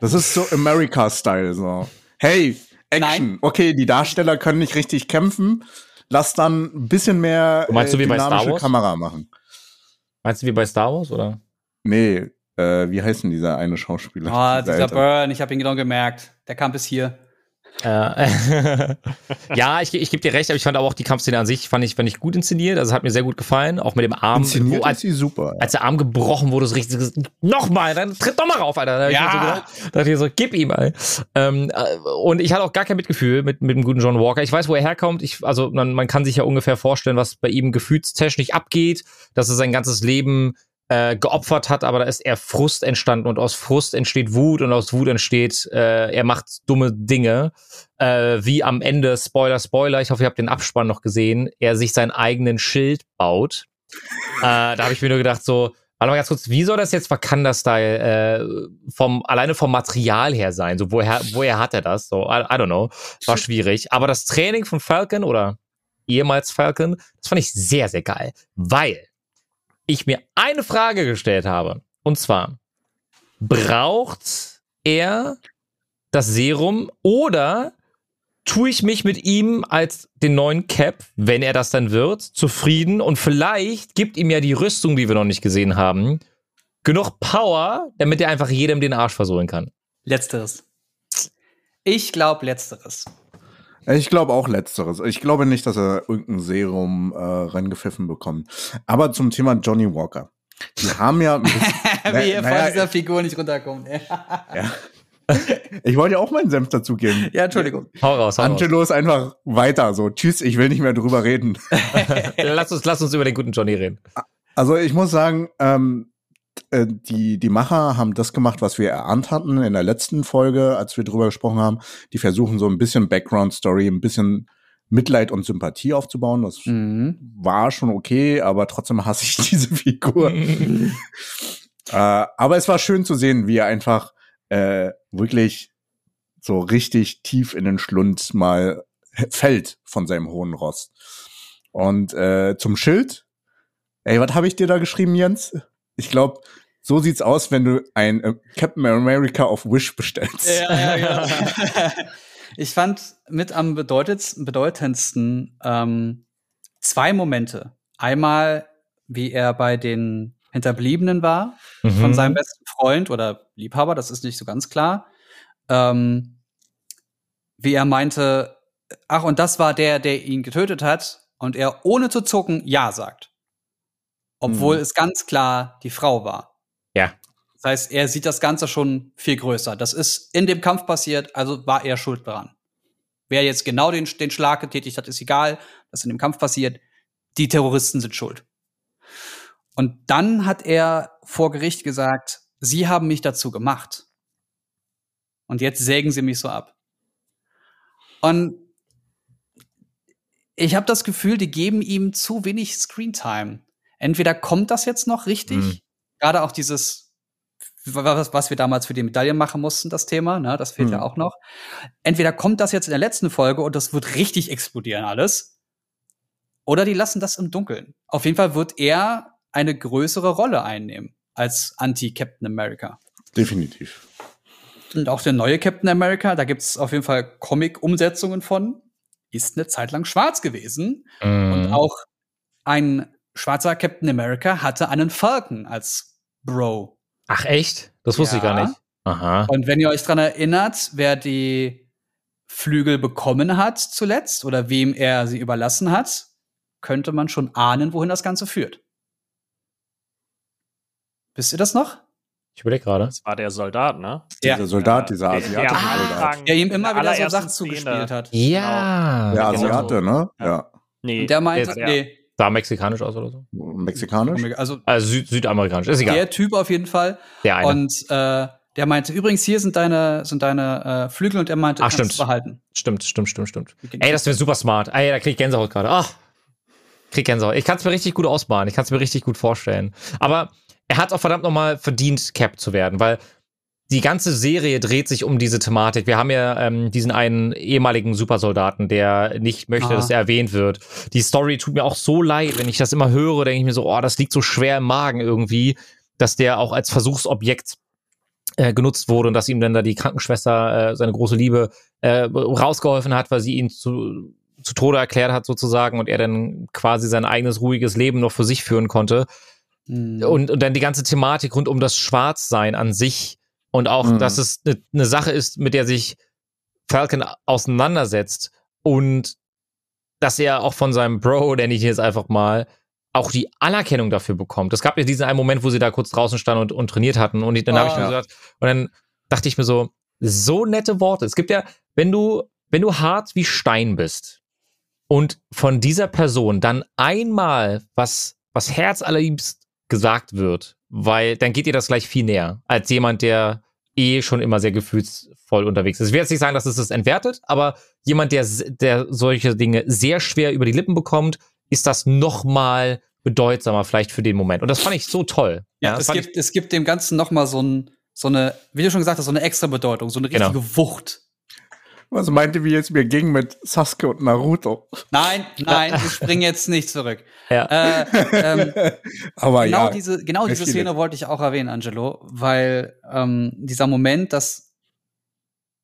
Das ist so America-Style, so. Hey, Action. Nein. Okay, die Darsteller können nicht richtig kämpfen. Lass dann ein bisschen mehr Du meinst so wie bei Star dynamische Wars? Kamera machen. meinst du wie bei Star Wars, oder? Nee, äh, wie heißt denn dieser eine Schauspieler? Ah, dieser Ältere? Burn, ich habe ihn genau gemerkt. Der kam bis hier. Äh, ja, ich, ich gebe dir recht, aber ich fand auch die Kampfszene an sich, fand ich, fand ich gut inszeniert. Also hat mir sehr gut gefallen. Auch mit dem Arm. Inszeniert wo, ist als, sie super. als der Arm gebrochen wurde, so richtig, nochmal, dann tritt doch mal rauf, Alter. Da ich Ja. mir so gedacht, dachte ich so, gib ihm, ey. Ähm, äh, und ich hatte auch gar kein Mitgefühl mit, mit dem guten John Walker. Ich weiß, wo er herkommt. Ich, also, man, man kann sich ja ungefähr vorstellen, was bei ihm gefühlstechnisch abgeht, dass er sein ganzes Leben äh, geopfert hat, aber da ist eher Frust entstanden und aus Frust entsteht Wut und aus Wut entsteht, äh, er macht dumme Dinge, äh, wie am Ende, Spoiler, Spoiler, ich hoffe, ihr habt den Abspann noch gesehen, er sich seinen eigenen Schild baut. äh, da habe ich mir nur gedacht, so, warte mal ganz kurz, wie soll das jetzt Wakanda-Style äh, vom, alleine vom Material her sein? So, woher, woher hat er das? So, I, I don't know. War schwierig. Aber das Training von Falcon oder ehemals Falcon, das fand ich sehr, sehr geil. Weil ich mir eine Frage gestellt habe. Und zwar, braucht er das Serum oder tue ich mich mit ihm als den neuen Cap, wenn er das dann wird, zufrieden und vielleicht gibt ihm ja die Rüstung, die wir noch nicht gesehen haben, genug Power, damit er einfach jedem den Arsch versohlen kann. Letzteres. Ich glaube Letzteres. Ich glaube auch letzteres. Ich glaube nicht, dass er irgendein Serum äh, reingepfiffen bekommt. Aber zum Thema Johnny Walker. Die haben ja ein bisschen, Wie ihr naja, von dieser Figur nicht runterkommt. ja. Ich wollte ja auch meinen Senf dazugeben. ja, Entschuldigung. Hau raus, hau raus. Angelo ist einfach weiter so. Tschüss, ich will nicht mehr drüber reden. lass, uns, lass uns über den guten Johnny reden. Also ich muss sagen, ähm, äh, die, die Macher haben das gemacht, was wir erahnt hatten in der letzten Folge, als wir drüber gesprochen haben. Die versuchen so ein bisschen Background-Story, ein bisschen Mitleid und Sympathie aufzubauen. Das Mhm. war schon okay, aber trotzdem hasse ich diese Figur. äh, aber es war schön zu sehen, wie er einfach äh, wirklich so richtig tief in den Schlund mal fällt von seinem hohen Ross. Und äh, zum Schild, ey, was habe ich dir da geschrieben, Jens? Ich glaube, so sieht's aus, wenn du ein äh, Captain America auf Wish bestellst. Ja, ja, ja. ich fand mit am bedeutendsten, bedeutendsten ähm, zwei Momente. Einmal, wie er bei den Hinterbliebenen war, von Mhm. seinem besten Freund oder Liebhaber, das ist nicht so ganz klar. Ähm, wie er meinte, ach, und das war der, der ihn getötet hat, und er ohne zu zucken Ja sagt. Obwohl Mhm. es ganz klar die Frau war. Ja. Das heißt, er sieht das Ganze schon viel größer. Das ist in dem Kampf passiert, also war er schuld daran. Wer jetzt genau den, den Schlag getätigt hat, ist egal. Ist in dem Kampf passiert. Die Terroristen sind schuld. Und dann hat er vor Gericht gesagt, Sie haben mich dazu gemacht. Und jetzt sägen Sie mich so ab. Und ich habe das Gefühl, die geben ihm zu wenig Screentime. Entweder kommt das jetzt noch richtig, Mhm. gerade auch dieses, was, was wir damals für die Medaillen machen mussten, das Thema, ne, das fehlt Mhm. ja auch noch. Entweder kommt das jetzt in der letzten Folge und das wird richtig explodieren alles, oder die lassen das im Dunkeln. Auf jeden Fall wird er eine größere Rolle einnehmen als Anti-Captain America. Definitiv. Und auch der neue Captain America, da gibt's auf jeden Fall Comic-Umsetzungen von, ist eine Zeit lang schwarz gewesen. Und Mhm. auch ein schwarzer Captain America hatte einen Falcon als Bro. Ach, echt? Das wusste ich Ja. gar nicht. Aha. Und wenn ihr euch dran erinnert, wer die Flügel bekommen hat zuletzt oder wem er sie überlassen hat, könnte man schon ahnen, wohin das Ganze führt. Wisst ihr das noch? Ich überlege gerade. Das war der Soldat, ne? Ja. Dieser Soldat, dieser Der- asiatische der Soldat. Der ihm immer der wieder so Sachen zugespielt hat. Ja. Der genau. Asiate, ne? Ja. Ja. Nee, Und der meinte, der- nee, Sah mexikanisch aus oder so? Mexikanisch. also Also Süd südamerikanisch. Ist egal. der Typ auf jeden Fall. Der eine. Und äh, der meinte, übrigens, hier sind deine, sind deine äh, Flügel und er meinte, Ach, kannst stimmt. behalten. Stimmt, stimmt, stimmt, stimmt. Ey, das wäre super smart. Ey, da krieg ich Gänsehaut gerade. Ach, krieg Gänsehaut. Ich kann es mir richtig gut ausmalen. Ich kann es mir richtig gut vorstellen. Aber er hat auch verdammt nochmal verdient, Cap zu werden, weil die ganze Serie dreht sich um diese Thematik. Wir haben ja ähm, diesen einen ehemaligen Supersoldaten, der nicht möchte, Ah. dass er erwähnt wird. Die Story tut mir auch so leid, wenn ich das immer höre, denke ich mir so, oh, das liegt so schwer im Magen irgendwie, dass der auch als Versuchsobjekt äh, genutzt wurde und dass ihm dann da die Krankenschwester, äh, seine große Liebe, äh, rausgeholfen hat, weil sie ihn zu, zu Tode erklärt hat sozusagen und er dann quasi sein eigenes ruhiges Leben noch für sich führen konnte. Mhm. und, und dann die ganze Thematik rund um das Schwarzsein an sich und auch, Mhm. dass es eine ne Sache ist, mit der sich Falcon auseinandersetzt und dass er auch von seinem Bro, ich ihn jetzt einfach mal, auch die Anerkennung dafür bekommt. Es gab ja diesen einen Moment, wo sie da kurz draußen standen und, und trainiert hatten und dann habe ich Ah. mir gesagt, und dann dachte ich mir so, so nette Worte. Es gibt ja, wenn du, wenn du hart wie Stein bist und von dieser Person dann einmal was, was herzallerliebst gesagt wird, weil dann geht dir das gleich viel näher, als jemand, der eh schon immer sehr gefühlsvoll unterwegs ist. Ich will jetzt nicht sagen, dass es das entwertet, aber jemand, der, der solche Dinge sehr schwer über die Lippen bekommt, ist das noch mal bedeutsamer vielleicht für den Moment. Und das fand ich so toll. Ja, das es, gibt, es gibt dem Ganzen noch mal so, ein, so eine, wie du schon gesagt hast, so eine extra Bedeutung, so eine Genau. richtige Wucht. Was meinte, wie es mir ging mit Sasuke und Naruto. Nein, nein, wir springen jetzt nicht zurück. Ja. Äh, ähm, Aber genau ja, diese, genau diese. Szene wollte ich auch erwähnen, Angelo, weil ähm, dieser Moment, dass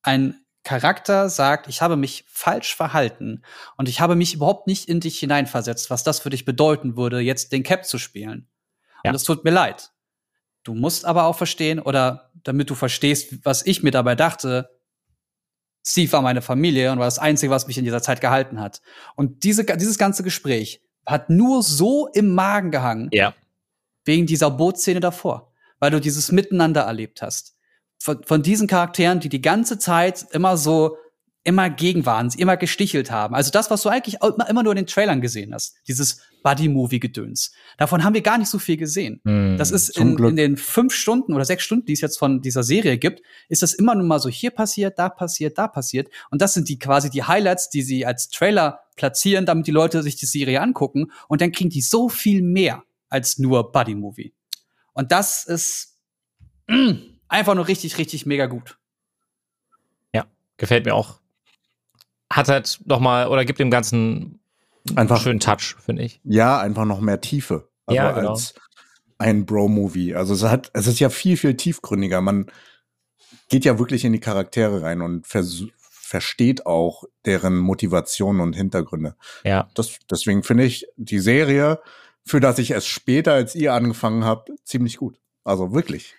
ein Charakter sagt, ich habe mich falsch verhalten und ich habe mich überhaupt nicht in dich hineinversetzt, was das für dich bedeuten würde, jetzt den Cap zu spielen. Ja. Und es tut mir leid. Du musst aber auch verstehen, oder damit du verstehst, was ich mir dabei dachte, Steve war meine Familie und war das Einzige, was mich in dieser Zeit gehalten hat. Und diese, dieses ganze Gespräch hat nur so im Magen gehangen, ja. wegen dieser Bootszene davor, weil du dieses Miteinander erlebt hast. Von, von diesen Charakteren, die die ganze Zeit immer so, immer gegen waren, immer gestichelt haben. Also das, was du eigentlich immer, nur in den Trailern gesehen hast, dieses Buddy-Movie-Gedöns. Davon haben wir gar nicht so viel gesehen. Hm. Das ist in, in den fünf Stunden oder sechs Stunden, die es jetzt von dieser Serie gibt, ist das immer nur mal so hier passiert, da passiert, da passiert. Und das sind die quasi die Highlights, die sie als Trailer platzieren, damit die Leute sich die Serie angucken. Und dann kriegen die so viel mehr als nur Buddy Movie. Und das ist mm, einfach nur richtig, richtig mega gut. gefällt mir auch. Hat halt noch mal oder gibt dem Ganzen einen Einfach- schönen Touch, finde ich. ja, einfach noch mehr Tiefe. Also Ja, genau. als ein Bro-Movie. Also es hat, es ist ja viel, viel tiefgründiger. Man geht ja wirklich in die Charaktere rein und vers versteht auch deren Motivation und Hintergründe. Ja. Das, deswegen finde ich die Serie, für das ich es später als ihr angefangen habt, ziemlich gut. Also wirklich.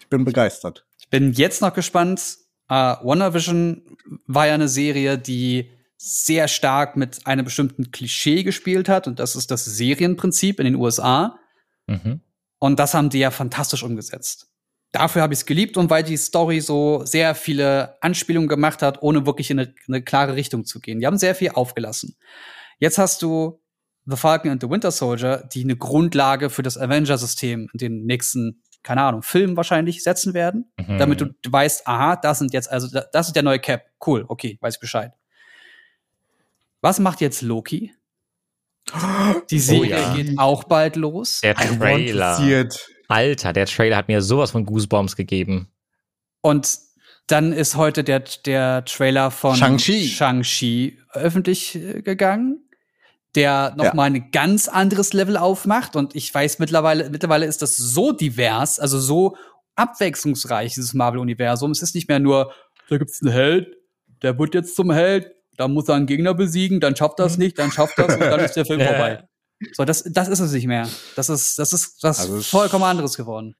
Ich bin begeistert. Ich bin jetzt noch gespannt. Äh, WandaVision war ja eine Serie, die sehr stark mit einem bestimmten Klischee gespielt hat. Und das ist das Serienprinzip in den USA. Mhm. Und das haben die ja fantastisch umgesetzt. Dafür habe ich es geliebt und weil die Story so sehr viele Anspielungen gemacht hat, ohne wirklich in eine, eine klare Richtung zu gehen. Die haben sehr viel aufgelassen. Jetzt hast du The Falcon and the Winter Soldier, die eine Grundlage für das Avenger-System in den nächsten, keine Ahnung, Filmen wahrscheinlich setzen werden, Mhm. damit du weißt, aha, das sind jetzt, also da- das ist der neue Cap. Cool, okay, weiß ich Bescheid. Was macht jetzt Loki? Die Serie ja. geht auch bald los. Der Trailer. Alter, der Trailer hat mir sowas von Goosebumps gegeben. Und dann ist heute der, der Trailer von Shang-Chi. Shang-Chi öffentlich äh, gegangen, der noch Ja. mal ein ganz anderes Level aufmacht. Und ich weiß mittlerweile, mittlerweile ist das so divers, also so abwechslungsreich, dieses Marvel-Universum. Es ist nicht mehr nur, da gibt's einen Held, der wird jetzt zum Held, da muss er einen Gegner besiegen, dann schafft er es nicht, dann schafft er es und dann ist der Film Ja. vorbei. So, das, das ist es nicht mehr. Das ist, das ist was Also es- vollkommen anderes geworden.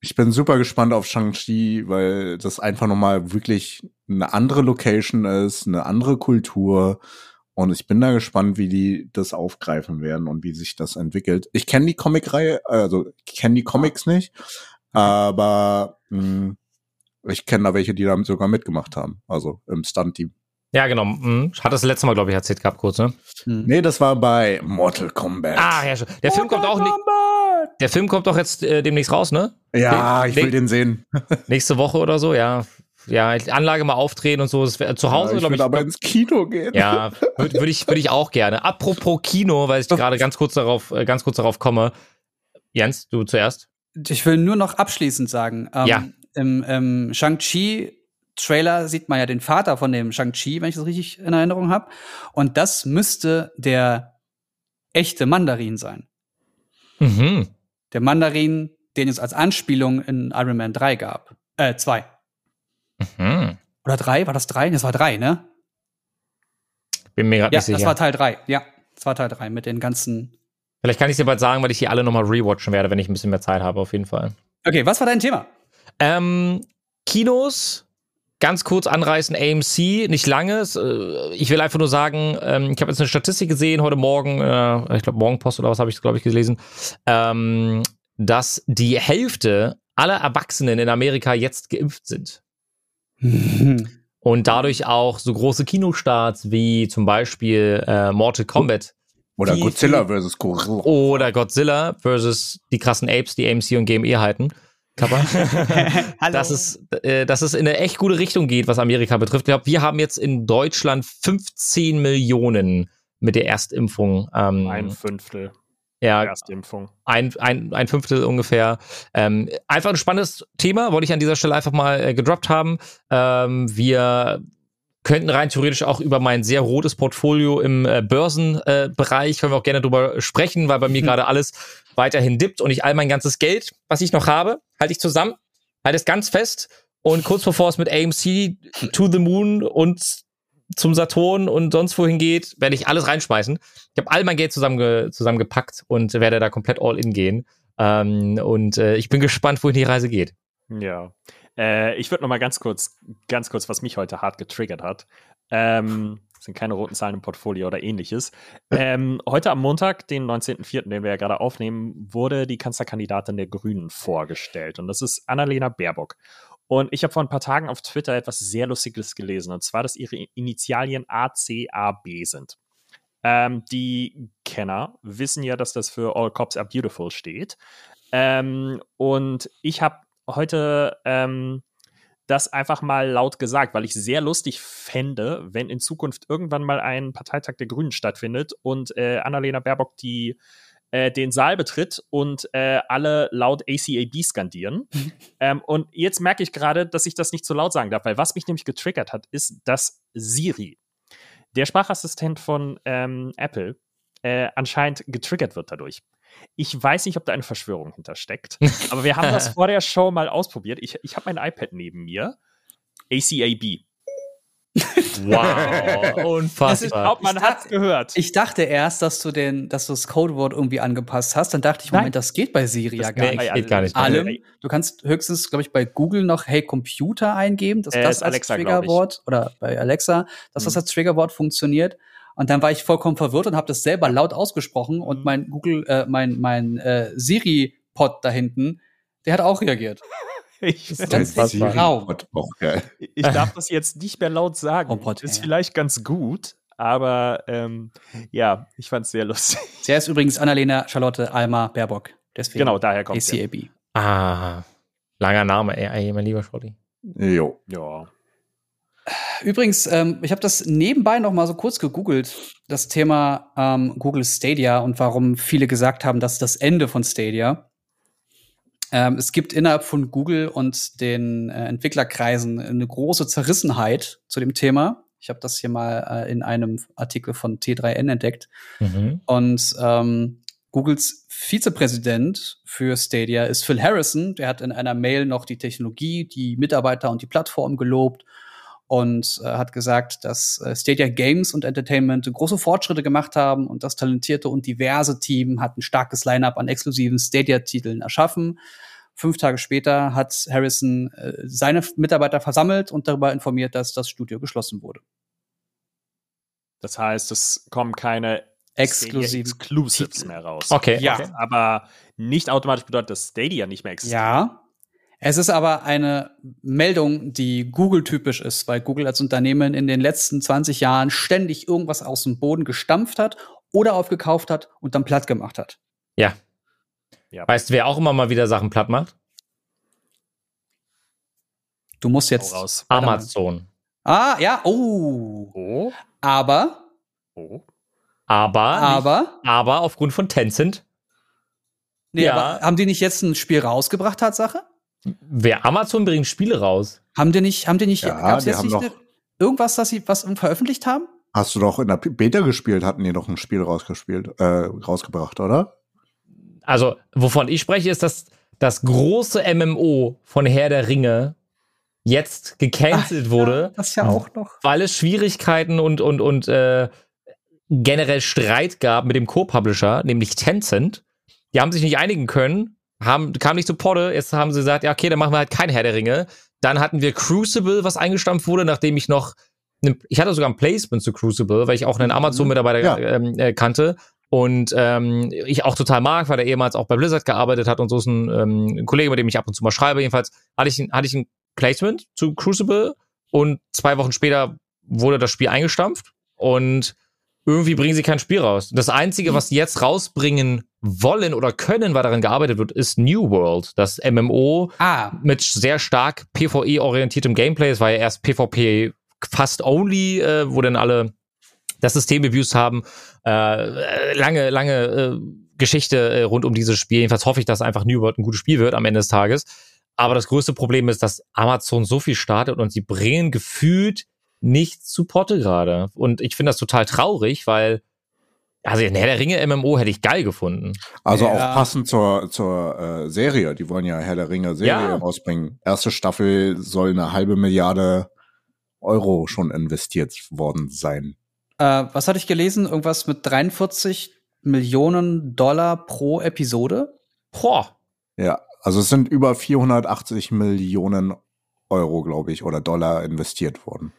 Ich bin super gespannt auf Shang-Chi, weil das einfach nochmal wirklich eine andere Location ist, eine andere Kultur. Und ich bin da gespannt, wie die das aufgreifen werden und wie sich das entwickelt. Ich kenne die Comic-Reihe, also ich kenne die Comics nicht, aber mh, ich kenne da welche, die da sogar mitgemacht haben, also im Stunt-Team. Ja, genau. Mhm. Hat das letzte Mal, glaube ich, erzählt gehabt, kurz, ne? Hm. Nee, das war bei Mortal Kombat. Ah, ja, schon. Der Film kommt auch nicht. Der Film kommt doch jetzt äh, demnächst raus, ne? ja, Nee, ich will den sehen. Nächste Woche oder so, ja. Ja, Anlage mal aufdrehen und so. Das wär, zu Hause, ja, ich glaube ich. aber ins Kino gehen. Ja, würde würd ich, würd ich auch gerne. Apropos Kino, weil ich gerade ganz kurz darauf, äh, ganz kurz darauf komme. Jens, du zuerst. Ich will nur noch abschließend sagen, ähm, Ja. im, im Shang-Chi-Trailer sieht man ja den Vater von dem Shang-Chi, wenn ich das richtig in Erinnerung habe. Und das müsste der echte Mandarin sein. Mhm. Der Mandarin, den es als Anspielung in Iron Man 3 gab. Äh, 2. Mhm. Oder 3? War das 3? Das war 3, ne? Bin mir gerade Ja, nicht sicher. das war Teil 3. Ja, das war Teil 3 mit den ganzen Vielleicht kann ich dir bald sagen, weil ich die alle nochmal rewatchen werde, wenn ich ein bisschen mehr Zeit habe, auf jeden Fall. Okay, was war dein Thema? Ähm, Kinos, ganz kurz anreißen, AMC, nicht lange. Äh, ich will einfach nur sagen, ähm, ich habe jetzt eine Statistik gesehen heute Morgen, äh, ich glaube Morgenpost oder was habe ich, glaube ich, gelesen, ähm, dass die Hälfte aller Erwachsenen in Amerika jetzt geimpft sind. Und dadurch auch so große Kinostarts wie zum Beispiel äh, Mortal Kombat Oder Viel, Godzilla versus Gorilla. oder Godzilla versus die krassen Apes, die AMC und GME halten. Kappa. Hallo. dass es, äh, dass es in eine echt gute Richtung geht, was Amerika betrifft. Ich glaube, wir haben jetzt in Deutschland 15 Millionen mit der Erstimpfung. Ähm, Ein Fünftel ja, Erstimpfung. ein, ein, ein Fünftel ungefähr. Ähm, einfach ein spannendes Thema, wollte ich an dieser Stelle einfach mal äh, gedroppt haben. Ähm, wir könnten rein theoretisch auch über mein sehr rotes Portfolio im äh, Börsenbereich, äh, können wir auch gerne drüber sprechen, weil bei mir gerade alles weiterhin dippt und ich all mein ganzes Geld, was ich noch habe, halte ich zusammen, halte es ganz fest und kurz bevor es mit AMC to the Moon und zum Saturn und sonst wohin geht, werde ich alles reinschmeißen. Ich habe all mein Geld zusammenge zusammengepackt und werde da komplett all in gehen. Ähm, und äh, ich bin gespannt, wohin die Reise geht. Ja. Äh, ich würde noch mal ganz kurz, ganz kurz, was mich heute hart getriggert hat. Ähm, sind keine roten Zahlen im Portfolio oder ähnliches. Ähm, heute am Montag, den 19.04., den wir ja gerade aufnehmen, wurde die Kanzlerkandidatin der Grünen vorgestellt. Und das ist Annalena Baerbock. Und ich habe vor ein paar Tagen auf Twitter etwas sehr Lustiges gelesen. Und zwar, dass ihre Initialien ACAB sind. Ähm, die Kenner wissen ja, dass das für All Cops Are Beautiful steht. Ähm, und ich habe heute ähm, das einfach mal laut gesagt, weil ich sehr lustig fände, wenn in Zukunft irgendwann mal ein Parteitag der Grünen stattfindet und äh, Annalena Baerbock die äh, den Saal betritt und äh, alle laut ACAB skandieren. ähm, und jetzt merke ich gerade, dass ich das nicht so laut sagen darf, weil was mich nämlich getriggert hat, ist, dass Siri, der Sprachassistent von ähm, Apple, äh, anscheinend getriggert wird dadurch. Ich weiß nicht, ob da eine Verschwörung hintersteckt, aber wir haben das vor der Show mal ausprobiert. Ich, ich habe mein iPad neben mir. ACAB. Wow, Ich unfassbar. glaube, man dacht- gehört. Ich dachte erst, dass du den, dass du das Codewort irgendwie angepasst hast. Dann dachte ich, Nein. Moment, das geht bei Siri ja Das- gar nee, nicht. geht gar nicht. Allem. Du kannst höchstens, glaube ich, bei Google noch Hey Computer eingeben, dass Äh, das ist als Alexa. Triggerwort oder bei Alexa, dass das Mhm. als Triggerwort funktioniert. Und dann war ich vollkommen verwirrt und habe das selber laut ausgesprochen und Mhm. mein Google, äh, mein mein äh, Siri-Pod da hinten, der hat auch reagiert. Ich, Das ist. Siri-Bot, auch geil. ich darf das jetzt nicht mehr laut sagen. Oh Gott, ist ey. vielleicht ganz gut, aber ähm, ja, ich fand's sehr lustig. Der ist übrigens Annalena Charlotte Alma Baerbock. Deswegen Genau, daher kommt ja. ACAB. Ah, langer Name, ey, mein lieber Scholli. Jo. Ja. Übrigens, ähm, ich habe das nebenbei noch mal so kurz gegoogelt, das Thema ähm, Google Stadia und warum viele gesagt haben, das ist das Ende von Stadia. Ähm, es gibt innerhalb von Google und den äh, Entwicklerkreisen eine große Zerrissenheit zu dem Thema. Ich habe das hier mal äh, in einem Artikel von T3N entdeckt. Mhm. Und ähm, Googles Vizepräsident für Stadia ist Phil Harrison. Der hat in einer Mail noch die Technologie, die Mitarbeiter und die Plattform gelobt und äh, hat gesagt, dass äh, Stadia Games und Entertainment große Fortschritte gemacht haben und das talentierte und diverse Team hat ein starkes Lineup an exklusiven Stadia-Titeln erschaffen. Fünf Tage später hat Harrison äh, seine Mitarbeiter versammelt und darüber informiert, dass das Studio geschlossen wurde. Das heißt, es kommen keine Exklusiven Exclusives mehr raus. Okay, Ja. okay. Aber nicht automatisch bedeutet, dass Stadia nicht mehr existiert. Ja. Es ist aber eine Meldung, die Google-typisch ist, weil Google als Unternehmen in den letzten 20 Jahren ständig irgendwas aus dem Boden gestampft hat oder aufgekauft hat und dann platt gemacht hat. Ja. Ja. Weißt du, wer auch immer mal wieder Sachen platt macht? Du musst jetzt. raus. Amazon. Ah, ja, oh. Oh, Aber, oh. Aber, aber, aber aufgrund von Tencent, nee, Ja. aber haben die nicht jetzt ein Spiel rausgebracht, Tatsache? Wer Amazon bringt Spiele raus. Haben die nicht, haben die nicht, Ja, gab's die jetzt haben nicht ne- irgendwas, das sie was veröffentlicht haben? Hast du doch in der Beta gespielt, hatten die doch ein Spiel rausgespielt, äh, rausgebracht, oder? Also, wovon ich spreche, ist, dass das große MMO von Herr der Ringe jetzt gecancelt wurde, Das ja auch noch. weil es Schwierigkeiten und, und, und äh, generell Streit gab mit dem Co-Publisher, nämlich Tencent. Die haben sich nicht einigen können, haben, kam nicht zu Potte. Jetzt haben sie gesagt, ja, okay, dann machen wir halt kein Herr der Ringe. Dann hatten wir Crucible, was eingestampft wurde, nachdem ich noch, ne, ich hatte sogar ein Placement zu Crucible, weil ich auch einen Amazon-Mitarbeiter Ja. ähm, äh, kannte und ähm, ich auch total mag, weil er ehemals auch bei Blizzard gearbeitet hat und so ist ein, ähm, ein Kollege, mit dem ich ab und zu mal schreibe. Jedenfalls hatte ich, hatte ich ein Placement zu Crucible und zwei Wochen später wurde das Spiel eingestampft und irgendwie bringen sie kein Spiel raus. Das Einzige, was sie jetzt rausbringen wollen oder können, weil daran gearbeitet wird, ist New World, das MMO Ah, mit sehr stark PvE-orientiertem Gameplay. Es war ja erst PvP fast only, äh, wo dann alle das System abused haben. Äh, lange, lange äh, Geschichte äh, rund um dieses Spiel. Jedenfalls hoffe ich, dass einfach New World ein gutes Spiel wird am Ende des Tages. Aber das größte Problem ist, dass Amazon so viel startet und sie bringen gefühlt nichts zu Potte gerade. Und ich finde das total traurig, weil also ein Herr der Ringe MMO hätte ich geil gefunden. Also Ja. auch passend zur, zur äh, Serie. Die wollen ja Herr der Ringe Serie Ja. rausbringen. Erste Staffel soll eine halbe Milliarde Euro schon investiert worden sein. äh, was hatte ich gelesen? Irgendwas mit 43 Millionen Dollar pro Episode? Boah. Ja, also es sind über 480 Millionen Euro, glaube ich, oder Dollar investiert worden.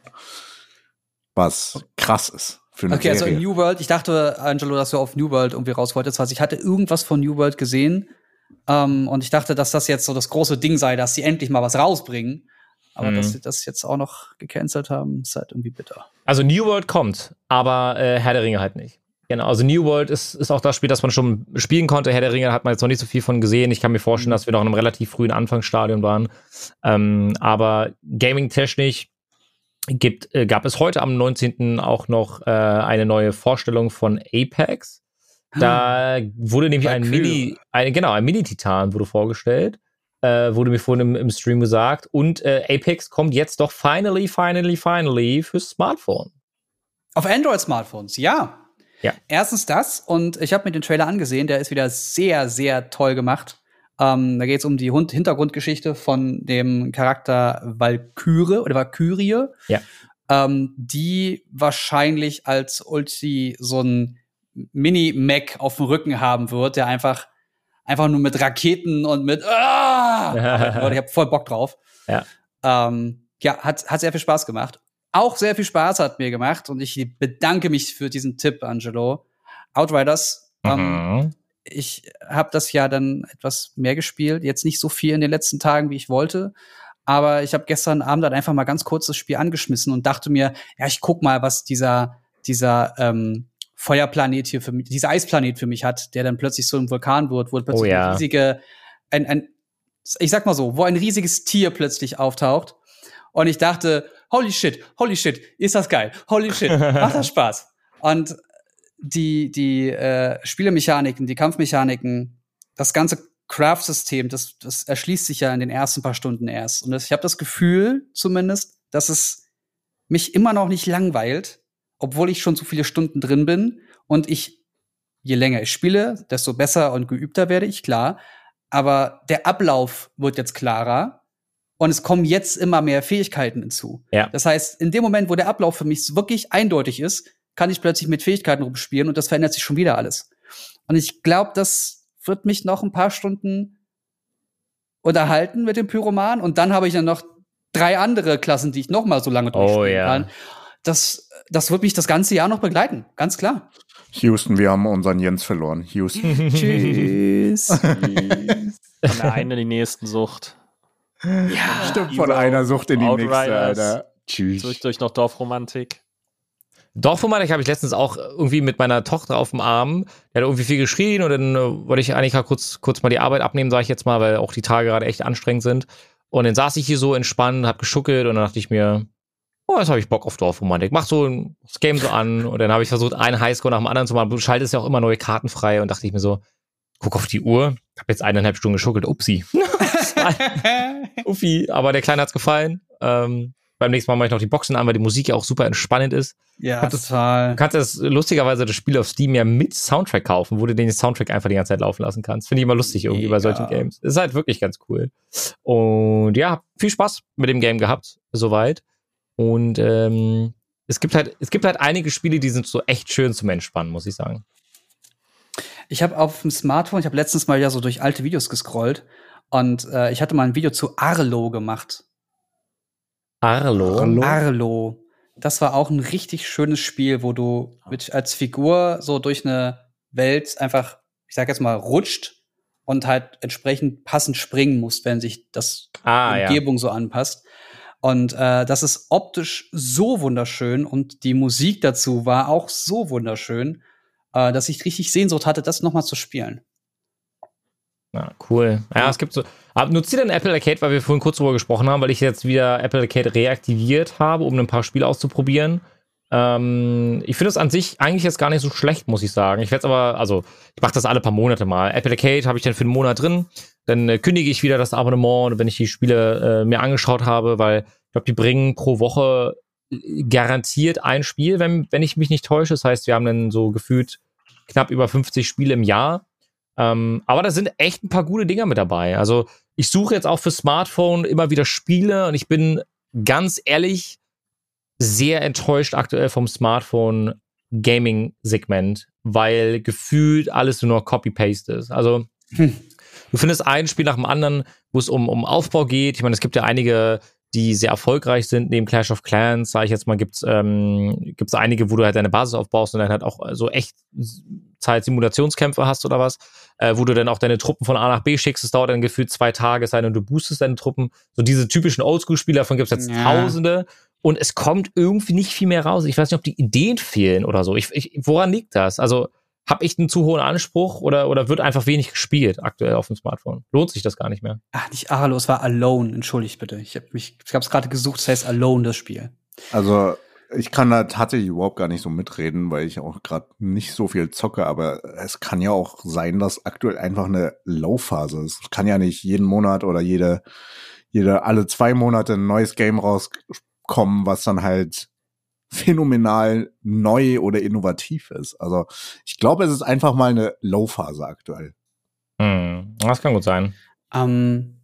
Was krass ist für eine Okay, also Serie. in New World, ich dachte, Angelo, dass du auf New World irgendwie raus wolltest, weil ich hatte irgendwas von New World gesehen ähm, und ich dachte, dass das jetzt so das große Ding sei, dass sie endlich mal was rausbringen. Aber Mhm. dass sie das jetzt auch noch gecancelt haben, ist halt irgendwie bitter. Also New World kommt, aber äh, Herr der Ringe halt nicht. Genau, also New World ist, ist auch das Spiel, das man schon spielen konnte. Herr der Ringe hat man jetzt noch nicht so viel von gesehen. Ich kann mir vorstellen, dass wir noch in einem relativ frühen Anfangsstadium waren. Ähm, aber gaming-technisch gibt, äh, gab es heute am 19. auch noch äh, eine neue Vorstellung von Apex. Da wurde nämlich ein. Mini, ein, genau, ein Mini-Titan wurde vorgestellt. Äh, wurde mir vorhin im, im Stream gesagt. Und äh, Apex kommt jetzt doch finally, finally, finally fürs Smartphone. Auf Android-Smartphones, ja. Ja. Erstens das, und ich habe mir den Trailer angesehen, der ist wieder sehr, sehr toll gemacht. Ähm, da geht es um die Hund Hintergrundgeschichte von dem Charakter Valkyrie oder Valkyrie, Ja. ähm, die wahrscheinlich als Ulti so ein Mini-Mac auf dem Rücken haben wird, der einfach einfach nur mit Raketen und mit ah! Ich habe voll Bock drauf. Ja. Ähm, ja, hat, hat sehr viel Spaß gemacht. Auch sehr viel Spaß hat mir gemacht und ich bedanke mich für diesen Tipp, Angelo. Outriders, ähm, Mhm. ich habe das ja dann etwas mehr gespielt, jetzt nicht so viel in den letzten Tagen, wie ich wollte. Aber ich habe gestern Abend dann einfach mal ganz kurz das Spiel angeschmissen und dachte mir, ja, ich guck mal, was dieser, dieser ähm, Feuerplanet hier für mich, dieser Eisplanet für mich hat, der dann plötzlich so ein Vulkan wird, wo plötzlich Oh ja. eine riesige, ein, ein, ich sag mal so, wo ein riesiges Tier plötzlich auftaucht. Und ich dachte, holy shit, holy shit, ist das geil, holy shit, macht das Spaß. Und die, die äh, Spielemechaniken, die Kampfmechaniken, das ganze Craft-System, das, das erschließt sich ja in den ersten paar Stunden erst. Und das, ich habe das Gefühl, zumindest, dass es mich immer noch nicht langweilt, obwohl ich schon so viele Stunden drin bin. Und ich, je länger ich spiele, desto besser und geübter werde ich, klar. Aber der Ablauf wird jetzt klarer. Und es kommen jetzt immer mehr Fähigkeiten hinzu. Ja. Das heißt, in dem Moment, wo der Ablauf für mich wirklich eindeutig ist, kann ich plötzlich mit Fähigkeiten rumspielen und das verändert sich schon wieder alles. Und ich glaube, das wird mich noch ein paar Stunden unterhalten mit dem Pyroman und dann habe ich dann noch drei andere Klassen, die ich noch mal so lange Oh, durchspielen ja. kann. Das, das wird mich das ganze Jahr noch begleiten, ganz klar. Houston, wir haben unseren Jens verloren. Houston. Tschüss. Von der einen in die nächsten Sucht. Ja, Stimmt, von einer Sucht in die nächste. Alter. Tschüss. Zwischendurch noch Dorfromantik. Dorfromantik habe ich letztens auch irgendwie mit meiner Tochter auf dem Arm. Der hat irgendwie viel geschrien und dann äh, wollte ich eigentlich mal kurz, kurz mal die Arbeit abnehmen, sage ich jetzt mal, weil auch die Tage gerade echt anstrengend sind. Und dann saß ich hier so entspannt, hab geschuckelt und dann dachte ich mir, oh, jetzt habe ich Bock auf Dorfromantik. Mach so ein- das Game so an und dann habe ich versucht, einen Highscore nach dem anderen zu machen. Du schaltest ja auch immer neue Karten frei und dachte ich mir so, guck auf die Uhr, hab jetzt eineinhalb Stunden geschuckelt, upsi. Uffi, aber der Kleine hat's gefallen. Ähm, beim nächsten Mal mache ich noch die Boxen an, weil die Musik ja auch super entspannend ist. ja, das- total. Du kannst das lustigerweise das Spiel auf Steam ja mit Soundtrack kaufen, wo du den Soundtrack einfach die ganze Zeit laufen lassen kannst. Finde ich immer lustig irgendwie bei Mega. solchen Games. Ist halt wirklich ganz cool. Und ja, viel Spaß mit dem Game gehabt, soweit. Und ähm, es gibt halt, es gibt halt einige Spiele, die sind so echt schön zum Entspannen, muss ich sagen. Ich habe auf dem Smartphone, ich habe letztens mal ja so durch alte Videos gescrollt und äh, ich hatte mal ein Video zu Arlo gemacht. Arlo. Arlo? Arlo. Das war auch ein richtig schönes Spiel, wo du mit, als Figur so durch eine Welt einfach, ich sag jetzt mal, rutscht und halt entsprechend passend springen musst, wenn sich das Ah, ja. Umgebung so anpasst. Und äh, das ist optisch so wunderschön und die Musik dazu war auch so wunderschön, äh, dass ich richtig Sehnsucht hatte, das noch mal zu spielen. Ja, cool. Ja, es gibt so. Nutzt ihr denn Apple Arcade, weil wir vorhin kurz drüber gesprochen haben, weil ich jetzt wieder Apple Arcade reaktiviert habe, um ein paar Spiele auszuprobieren. Ähm, ich finde es an sich eigentlich jetzt gar nicht so schlecht, muss ich sagen. Ich werde es aber, also, ich mache das alle paar Monate mal. Apple Arcade habe ich dann für einen Monat drin. Dann äh, kündige ich wieder das Abonnement, wenn ich die Spiele äh, mir angeschaut habe, weil ich glaube, die bringen pro Woche garantiert ein Spiel, wenn, wenn ich mich nicht täusche. Das heißt, wir haben dann so gefühlt knapp über 50 Spiele im Jahr. Ähm, aber da sind echt ein paar gute Dinger mit dabei. Also ich suche jetzt auch für Smartphone immer wieder Spiele und ich bin ganz ehrlich sehr enttäuscht aktuell vom Smartphone Gaming Segment, weil gefühlt alles nur noch Copy-Paste ist. Also Hm. du findest ein Spiel nach dem anderen, wo es um, um Aufbau geht. Ich meine, es gibt ja einige, die sehr erfolgreich sind. Neben Clash of Clans, sage ich jetzt mal, gibt's ähm, gibt's einige, wo du halt deine Basis aufbaust und dann halt auch so echt Zeit-Simulationskämpfe hast oder was, äh, wo du dann auch deine Truppen von A nach B schickst. Es dauert dann gefühlt zwei Tage, es sei denn, du boostest deine Truppen. So diese typischen Oldschool-Spieler, davon gibt's jetzt Ja. Tausende. Und es kommt irgendwie nicht viel mehr raus. Ich weiß nicht, ob die Ideen fehlen oder so. Ich, ich, woran liegt das? Also habe ich einen zu hohen Anspruch oder, oder wird einfach wenig gespielt aktuell auf dem Smartphone? Lohnt sich das gar nicht mehr? Ach, nicht Arlo, es war Alone, entschuldigt bitte. Ich habe mich, ich habe es gerade gesucht, es heißt Alone, das Spiel. Also ich kann da tatsächlich überhaupt gar nicht so mitreden, weil ich auch gerade nicht so viel zocke, aber es kann ja auch sein, dass aktuell einfach eine Low-Phase ist. Es kann ja nicht jeden Monat oder jede, jede, alle zwei Monate ein neues Game rauskommen, was dann halt phänomenal neu oder innovativ ist. Also ich glaube, es ist einfach mal eine Low-Phase aktuell. Hm, das kann gut sein. Ähm,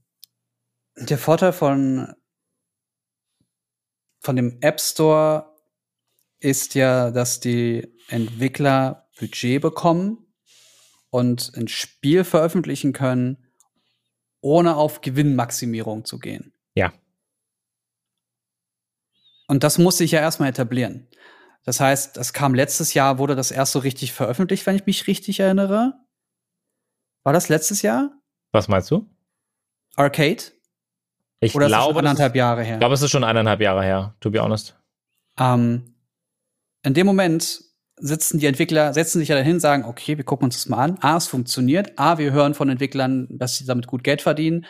der Vorteil von, von dem App Store ist ja, dass die Entwickler Budget bekommen und ein Spiel veröffentlichen können, ohne auf Gewinnmaximierung zu gehen. Ja. Und das muss sich ja erstmal etablieren. Das heißt, das kam letztes Jahr, wurde das erst so richtig veröffentlicht, wenn ich mich richtig erinnere. War das letztes Jahr? Was meinst du? Arcade? Ich Oder ist glaube, ist, anderthalb Jahre her? ich glaube, es ist schon eineinhalb Jahre her, to be honest. Ähm, in dem Moment sitzen die Entwickler, setzen sich ja dahin, sagen, okay, wir gucken uns das mal an. A, es funktioniert. A, wir hören von Entwicklern, dass sie damit gut Geld verdienen.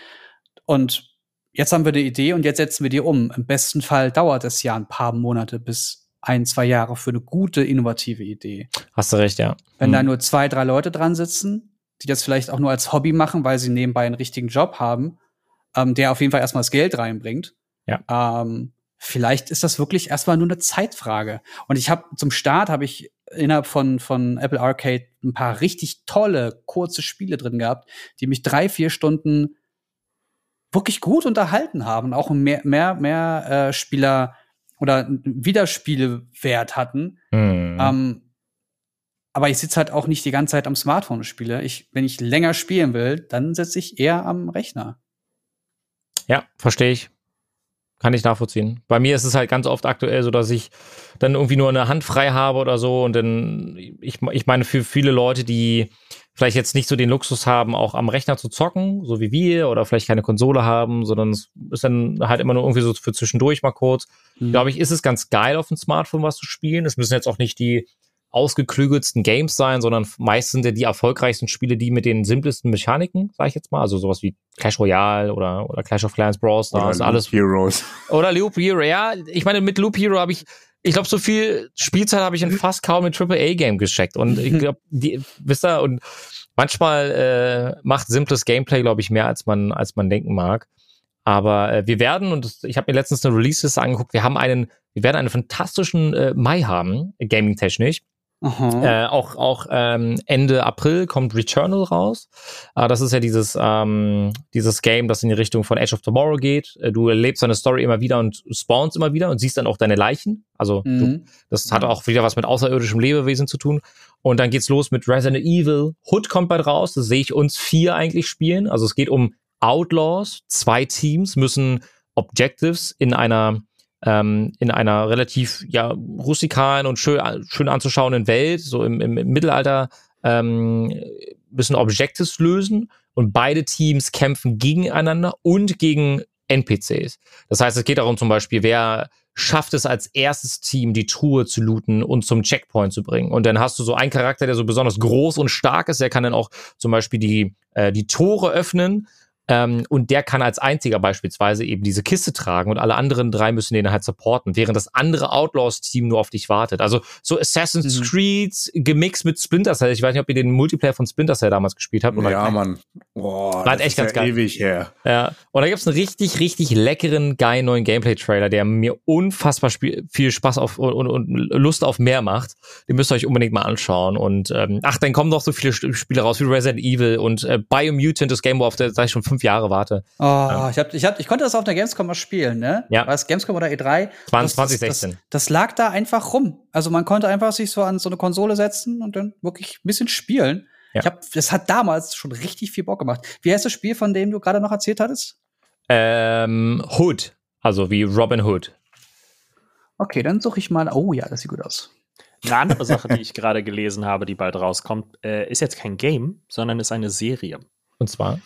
Und jetzt haben wir eine Idee und jetzt setzen wir die um. Im besten Fall dauert es ja ein paar Monate bis ein, zwei Jahre für eine gute, innovative Idee. Hast du recht, ja. Wenn Hm. da nur zwei, drei Leute dran sitzen, die das vielleicht auch nur als Hobby machen, weil sie nebenbei einen richtigen Job haben, ähm, der auf jeden Fall erstmal das Geld reinbringt. Ja. Ähm, vielleicht ist das wirklich erstmal nur eine Zeitfrage. Und ich habe zum Start habe ich innerhalb von von Apple Arcade ein paar richtig tolle kurze Spiele drin gehabt, die mich drei vier Stunden wirklich gut unterhalten haben, auch mehr mehr mehr äh, Spieler oder Wiederspielewert hatten. Hm. Ähm, aber ich sitze halt auch nicht die ganze Zeit am Smartphone und spiele. Ich, wenn ich länger spielen will, dann sitze ich eher am Rechner. Ja, verstehe ich. Kann ich nachvollziehen. Bei mir ist es halt ganz oft aktuell so, dass ich dann irgendwie nur eine Hand frei habe oder so und dann, ich, ich meine, für viele Leute, die vielleicht jetzt nicht so den Luxus haben, auch am Rechner zu zocken, so wie wir, oder vielleicht keine Konsole haben, sondern es ist dann halt immer nur irgendwie so für zwischendurch mal kurz. Mhm. Glaube ich, ist es ganz geil, auf dem Smartphone was zu spielen. Es müssen jetzt auch nicht die ausgeklügelsten Games sein, sondern meistens sind ja die erfolgreichsten Spiele die mit den simplesten Mechaniken, sage ich jetzt mal. Also sowas wie Clash Royale oder, oder Clash of Clans, Brawl Stars, Oder alles. Heroes. Oder Loop Hero, ja. Ich meine, mit Loop Hero habe ich, ich glaube, so viel Spielzeit habe ich in fast kaum ein AAA-Game gesteckt. Und ich glaube, die, wisst ihr, und manchmal äh, macht simples Gameplay, glaube ich, mehr, als man, als man denken mag. Aber äh, wir werden, und das, ich habe mir letztens eine Releases angeguckt, wir haben einen, wir werden einen fantastischen äh, Mai haben, gaming-technisch. Äh, auch auch ähm, Ende April kommt Returnal raus. Äh, das ist ja dieses, ähm, dieses Game, das in die Richtung von Age of Tomorrow geht. Äh, du erlebst deine Story immer wieder und spawnst immer wieder und siehst dann auch deine Leichen. Also du, Mhm. das hat auch wieder was mit außerirdischem Lebewesen zu tun. Und dann geht's los mit Resident Evil. Hood kommt bald raus. Das sehe ich uns vier eigentlich spielen. Also es geht um Outlaws. Zwei Teams müssen Objectives in einer ähm, in einer relativ ja rustikalen und schön, schön anzuschauenden Welt, so im, im, Mittelalter, ähm, müssen Objectives lösen und beide Teams kämpfen gegeneinander und gegen NPCs. Das heißt, es geht darum zum Beispiel, wer schafft es als erstes Team, die Truhe zu looten und zum Checkpoint zu bringen. Und dann hast du so einen Charakter, der so besonders groß und stark ist, der kann dann auch zum Beispiel die, äh, die Tore öffnen. Ähm, und der kann als einziger beispielsweise eben diese Kiste tragen und alle anderen drei müssen den halt supporten, während das andere Outlaws-Team nur auf dich wartet. Also so Assassin's Mhm. Creed gemixt mit Splinter Cell. Ich weiß nicht, ob ihr den Multiplayer von Splinter Cell damals gespielt habt. Oder Ja, Mann. Boah, War das echt ist ganz ja geil. ewig her. Ja, und da gibt's einen richtig, richtig leckeren, geilen neuen Gameplay-Trailer, der mir unfassbar viel Spaß auf und, und, Lust auf mehr macht. Den müsst ihr euch unbedingt mal anschauen. Und ähm, ach, dann kommen noch so viele Spiele raus wie Resident Evil und äh, Biomutant, das Game, auf das ich schon fünf Jahre warte. Oh, ich, hab, ich, hab, ich konnte das auf der Gamescom mal spielen, ne? Ja. War es Gamescom oder E3? 20, Das- 2016. Das, das lag da einfach rum. Also man konnte einfach sich so an so eine Konsole setzen und dann wirklich ein bisschen spielen. Ja. Ich hab, das hat damals schon richtig viel Bock gemacht. Wie heißt das Spiel, von dem du gerade noch erzählt hattest? Ähm, Hood, also wie Robin Hood. Okay, dann suche ich mal. Oh ja, das sieht gut aus. Eine andere Sache, die ich gerade gelesen habe, die bald rauskommt, äh, ist jetzt kein Game, sondern ist eine Serie. Und zwar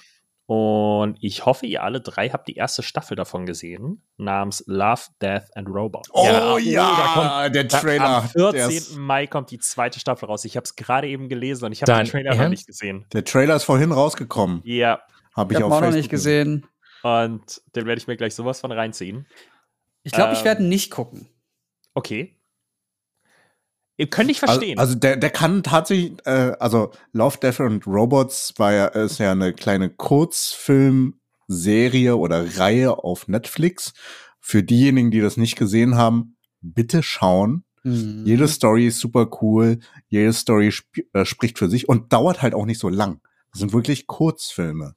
Und ich hoffe, ihr alle drei habt die erste Staffel davon gesehen, namens Love, Death and Robots. Oh Ja, ja, da der Trailer. Am der 14. ist- Mai kommt die zweite Staffel raus. Ich habe es gerade eben gelesen und ich habe den Trailer noch nicht gesehen. Der Trailer ist vorhin rausgekommen. Ja, Habe Ich ich, habe auf auch noch nicht gesehen. und den werde ich mir gleich sowas von reinziehen. Ich glaube, ich Ähm, werde nicht gucken. Okay. Ihr könnt nicht Also, verstehen. also der, der kann tatsächlich, äh, also Love, Death and Robots war ja, ist ja eine kleine Kurzfilmserie oder Reihe auf Netflix. Für diejenigen, die das nicht gesehen haben, bitte schauen. Mhm. Jede Story ist super cool. Jede Story sp äh, spricht für sich und dauert halt auch nicht so lang. Das sind wirklich Kurzfilme.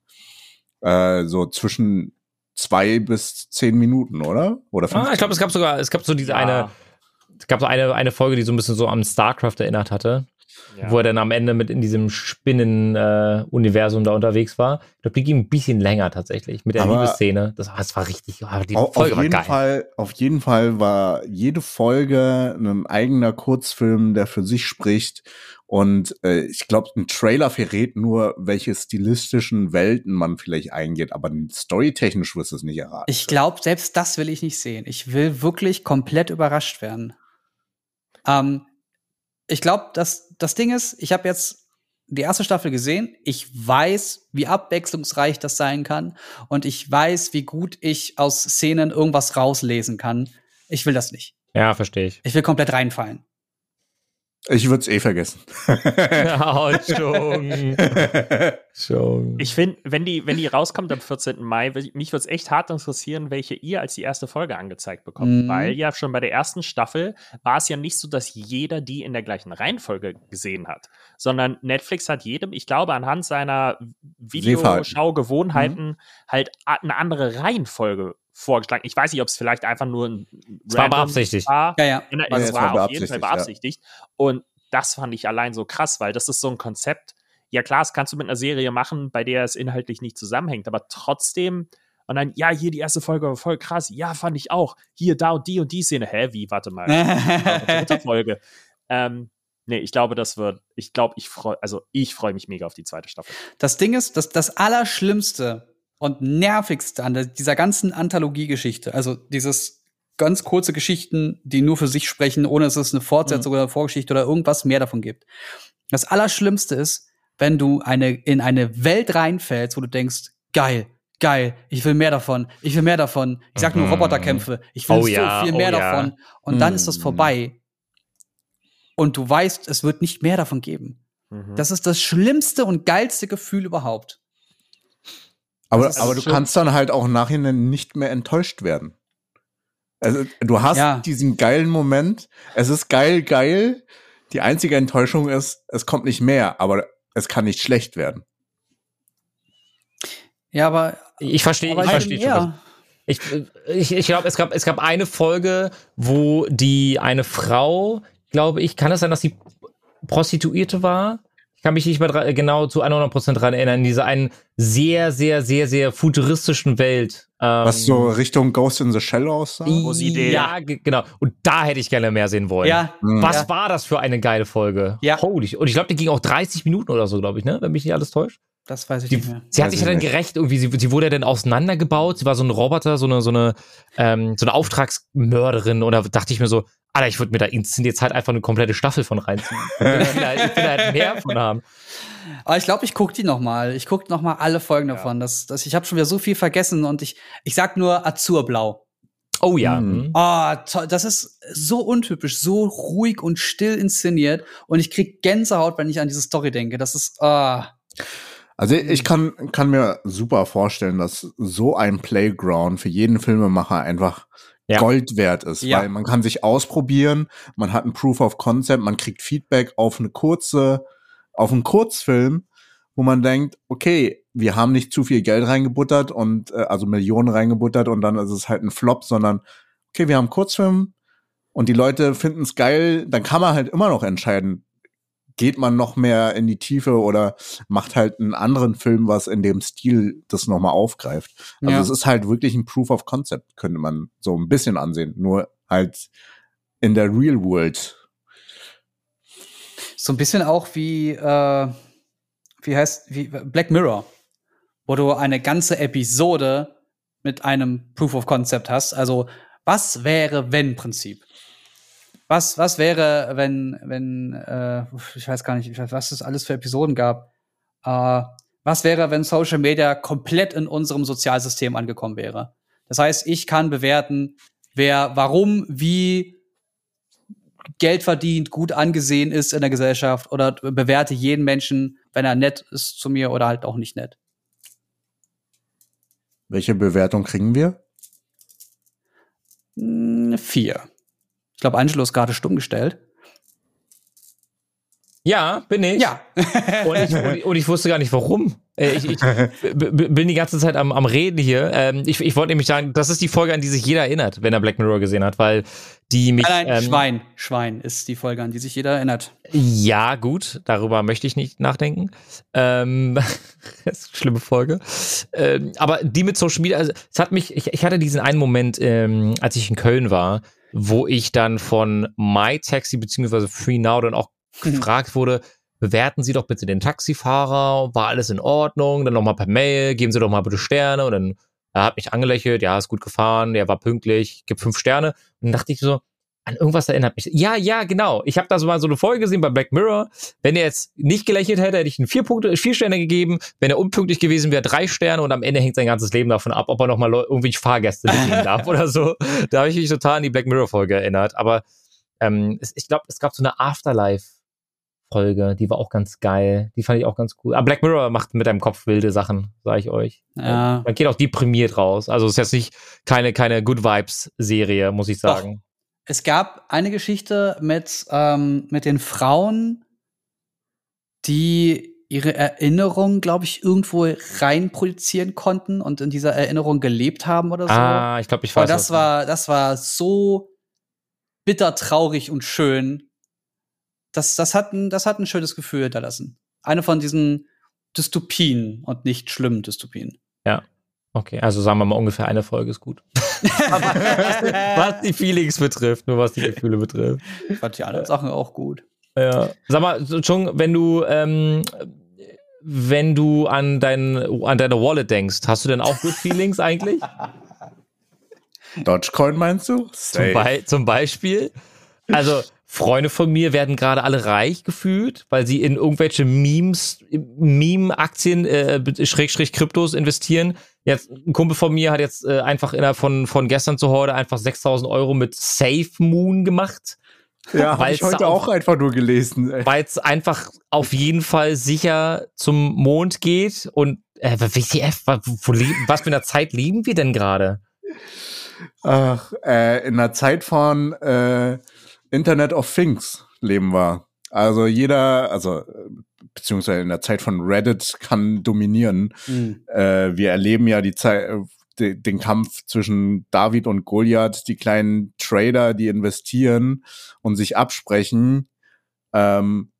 Äh, so zwischen zwei bis zehn Minuten, oder? Oder Ah, ich glaube, es gab sogar, es gab so diese Ja, eine, es gab so eine, eine Folge, die so ein bisschen so an StarCraft erinnert hatte. ja. wo er dann am Ende mit in diesem Spinnen-Universum da unterwegs war. Ich glaube, die ging ein bisschen länger tatsächlich mit der Aber- Liebesszene. Das, das war richtig, ah, die Au- auf, Folge war jeden geil. Fall, auf jeden Fall war jede Folge ein eigener Kurzfilm, der für sich spricht. Und äh, ich glaube, ein Trailer verrät nur, welche stilistischen Welten man vielleicht eingeht, aber storytechnisch wirst du es nicht erraten. Ich glaube, selbst das will ich nicht sehen. Ich will wirklich komplett überrascht werden. Ähm, ich glaube, dass das Ding ist, ich habe jetzt die erste Staffel gesehen. Ich weiß, wie abwechslungsreich das sein kann. Und ich weiß, wie gut ich aus Szenen irgendwas rauslesen kann. Ich will das nicht. Ja, verstehe ich. Ich will komplett reinfallen. Ich würde es eh vergessen. Ja, schon. schon. Ich finde, wenn die, wenn die rauskommt am 14. Mai, mich würde es echt hart interessieren, welche ihr als die erste Folge angezeigt bekommt. Mhm. Weil ja schon bei der ersten Staffel war es ja nicht so, dass jeder die in der gleichen Reihenfolge gesehen hat, sondern Netflix hat jedem, ich glaube, anhand seiner Videoschaugewohnheiten halt a- eine andere Reihenfolge vorgeschlagen. Ich weiß nicht, ob es vielleicht einfach nur ein Es war beabsichtigt. war. Ja, ja. Ja, es es war, war auf jeden Fall beabsichtigt, beabsichtigt. Und das fand ich allein so krass, weil das ist so ein Konzept. Ja, klar, das kannst du mit einer Serie machen, bei der es inhaltlich nicht zusammenhängt, aber trotzdem. Und dann, ja, hier die erste Folge war voll krass. Ja, fand ich auch. Hier, da und die und die Szene. Hä, wie? Warte mal. Dritte Folge. Ähm, nee, ich glaube, das wird. Ich glaube, ich freue. Also, ich freue mich mega auf die zweite Staffel. Das Ding ist, dass das Allerschlimmste und Nervigste an dieser ganzen Anthologiegeschichte, also dieses ganz kurze Geschichten, die nur für sich sprechen, ohne dass es eine Fortsetzung oder eine Vorgeschichte oder irgendwas mehr davon gibt. Das Allerschlimmste ist, wenn du eine, in eine Welt reinfällst, wo du denkst, geil, geil, ich will mehr davon, ich will mehr davon. Ich sag nur Mhm. Roboterkämpfe, ich will Oh so ja, viel oh mehr ja. davon. Und dann ist das Mhm. vorbei. Und du weißt, es wird nicht mehr davon geben. Mhm. Das ist das schlimmste und geilste Gefühl überhaupt. Aber, Das ist aber du schon- kannst dann halt auch im Nachhinein nicht mehr enttäuscht werden. Also, du hast Ja. diesen geilen Moment. Es ist geil, geil. Die einzige Enttäuschung ist, es kommt nicht mehr, aber es kann nicht schlecht werden. Ja, aber Ich verstehe, aber ich verstehe schon. ja. Ich, ich, ich glaube, es gab, es gab eine Folge, wo die eine Frau, glaube ich, kann es sein, dass sie Prostituierte war? Ich kann mich nicht mehr dra- genau zu 100% dran erinnern, in dieser einen sehr, sehr, sehr, sehr futuristischen Welt. Ähm, Was so Richtung Ghost in the Shell aussah. Wo sie den- Ja, ge- genau. Und da hätte ich gerne mehr sehen wollen. Ja, Hm. Was Ja. war das für eine geile Folge? Ja. Holy. Und ich glaube, die ging auch 30 Minuten oder so, glaube ich, ne? Wenn mich nicht alles täuscht. Das weiß ich Die, nicht mehr. sie hat sich ich ja dann gerecht, irgendwie, sie, sie wurde ja dann auseinandergebaut, sie war so ein Roboter, so eine, so eine, ähm, so eine Auftragsmörderin oder dachte ich mir so, Alter, ich würde mir da inszeniert jetzt halt einfach eine komplette Staffel von reinziehen. ich will halt, halt mehr von haben. Aber ich glaube, ich gucke die noch mal. Ich gucke noch mal alle Folgen davon. Das, das, ich habe schon wieder so viel vergessen und ich, ich sag nur Azurblau. Oh ja. Hm. hm. Ah, toll. Das ist so untypisch, so ruhig und still inszeniert und ich krieg Gänsehaut, wenn ich an diese Story denke. Das ist ah. Also ich kann, kann mir super vorstellen, dass so ein Playground für jeden Filmemacher einfach Ja. Gold wert ist, Ja. weil man kann sich ausprobieren, man hat ein Proof of Concept, man kriegt Feedback auf eine kurze, auf einen Kurzfilm, wo man denkt, okay, wir haben nicht zu viel Geld reingebuttert und äh, also Millionen reingebuttert und dann ist es halt ein Flop, sondern okay, wir haben einen Kurzfilm und die Leute finden es geil, dann kann man halt immer noch entscheiden, geht man noch mehr in die Tiefe oder macht halt einen anderen Film, was in dem Stil das nochmal aufgreift. Also Ja. es ist halt wirklich ein Proof of Concept, könnte man so ein bisschen ansehen. Nur halt in der Real World. So ein bisschen auch wie, äh, wie heißt, wie Black Mirror, wo du eine ganze Episode mit einem Proof of Concept hast. Also, was wäre, wenn Prinzip? Was, was wäre, wenn, wenn, äh, ich weiß gar nicht, was es alles für Episoden gab. Äh, was wäre, wenn Social Media komplett in unserem Sozialsystem angekommen wäre? Das heißt, ich kann bewerten, wer, warum, wie, Geld verdient, gut angesehen ist in der Gesellschaft oder bewerte jeden Menschen, wenn er nett ist zu mir oder halt auch nicht nett. Welche Bewertung kriegen wir? Hm, vier. Ich glaube, Angelo ist gerade stumm gestellt. Ja, bin ich. Ja. Und ich, und ich, und ich wusste gar nicht warum. Äh, Ich, ich bin die ganze Zeit am, am Reden hier. Ähm, ich ich wollte nämlich sagen, das ist die Folge, an die sich jeder erinnert, wenn er Black Mirror gesehen hat, weil die mich. Nein, nein, ähm, Schwein. Schwein ist die Folge, an die sich jeder erinnert. Ja, gut, darüber möchte ich nicht nachdenken. Ähm, das ist eine schlimme Folge. Ähm, aber die mit Social Media, also es hat mich, ich, ich hatte diesen einen Moment, ähm, als ich in Köln war, wo ich dann von MyTaxi beziehungsweise Free Now dann auch gefragt wurde, bewerten Sie doch bitte den Taxifahrer, war alles in Ordnung, dann nochmal per Mail, geben Sie doch mal bitte Sterne und dann er hat mich angelächelt, ja, ist gut gefahren, der war pünktlich, gibt fünf Sterne. Und dann dachte ich so, an irgendwas erinnert mich. Ja, ja, genau. Ich habe da so mal so eine Folge gesehen bei Black Mirror. Wenn er jetzt nicht gelächelt hätte, hätte ich ihm vier Punkte, vier Sterne gegeben. Wenn er unpünktlich gewesen wäre, drei Sterne und am Ende hängt sein ganzes Leben davon ab, ob er nochmal irgendwie Fahrgäste mitnehmen darf oder so. Da habe ich mich total an die Black Mirror Folge erinnert. Aber ähm, es, ich glaube, es gab so eine Afterlife Folge, die war auch ganz geil. Die fand ich auch ganz cool. Aber Black Mirror macht mit deinem Kopf wilde Sachen, sage ich euch. Ja. Man geht auch deprimiert raus. Also es ist jetzt nicht keine, keine Good Vibes Serie, muss ich sagen. Es gab eine Geschichte mit, ähm, mit den Frauen, die ihre Erinnerung, glaube ich, irgendwo reinprojizieren konnten und in dieser Erinnerung gelebt haben oder so. Ah, ich glaube, ich Aber weiß. das was- war, das war so bitter traurig und schön. Das, das, hat ein, das hat ein schönes Gefühl hinterlassen. Eine von diesen Dystopien und nicht schlimmen Dystopien. Okay, also sagen wir mal ungefähr eine Folge ist gut. was die Feelings betrifft, nur was die Gefühle betrifft. Ich fand die anderen Sachen auch gut. Ja. Sag mal, Chung, wenn du, ähm, wenn du an, dein, an deine Wallet denkst, hast du denn auch Good Feelings eigentlich? Dogecoin meinst du? Zum, Bei zum Beispiel. Also, Freunde von mir werden gerade alle reich gefühlt, weil sie in irgendwelche Memes, Meme-Aktien, äh, Schrägstrich Kryptos investieren. Jetzt, ein Kumpel von mir hat jetzt äh, einfach innerhalb von, von gestern zu heute einfach 6000 Euro mit Safe Moon gemacht, Ja, habe ich heute auch- auch einfach nur gelesen. weil es einfach auf jeden Fall sicher zum Mond geht. Und äh, WTF, was für eine Zeit leben wir denn gerade? Ach, äh, in der Zeit von äh, Internet of Things leben wir. Also jeder, also äh, beziehungsweise in der Zeit von Reddit kann dominieren. Mhm. Äh, wir erleben ja die Zeit, de, den Kampf zwischen David und Goliath, die kleinen Trader, die investieren und sich absprechen, ähm,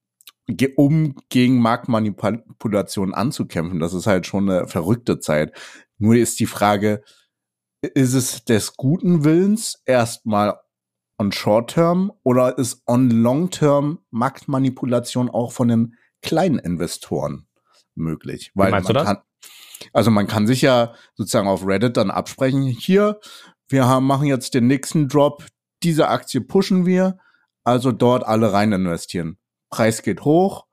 ge- um gegen Marktmanipulation anzukämpfen. Das ist halt schon eine verrückte Zeit. Nur ist die Frage, ist es des guten Willens erstmal on short term oder ist on long term Marktmanipulation auch von den kleinen Investoren möglich? Weil meinst du man das? kann, also man kann sich ja sozusagen auf Reddit dann absprechen, hier, wir haben, machen jetzt den nächsten Drop, diese Aktie pushen wir, also dort alle rein investieren. Preis geht hoch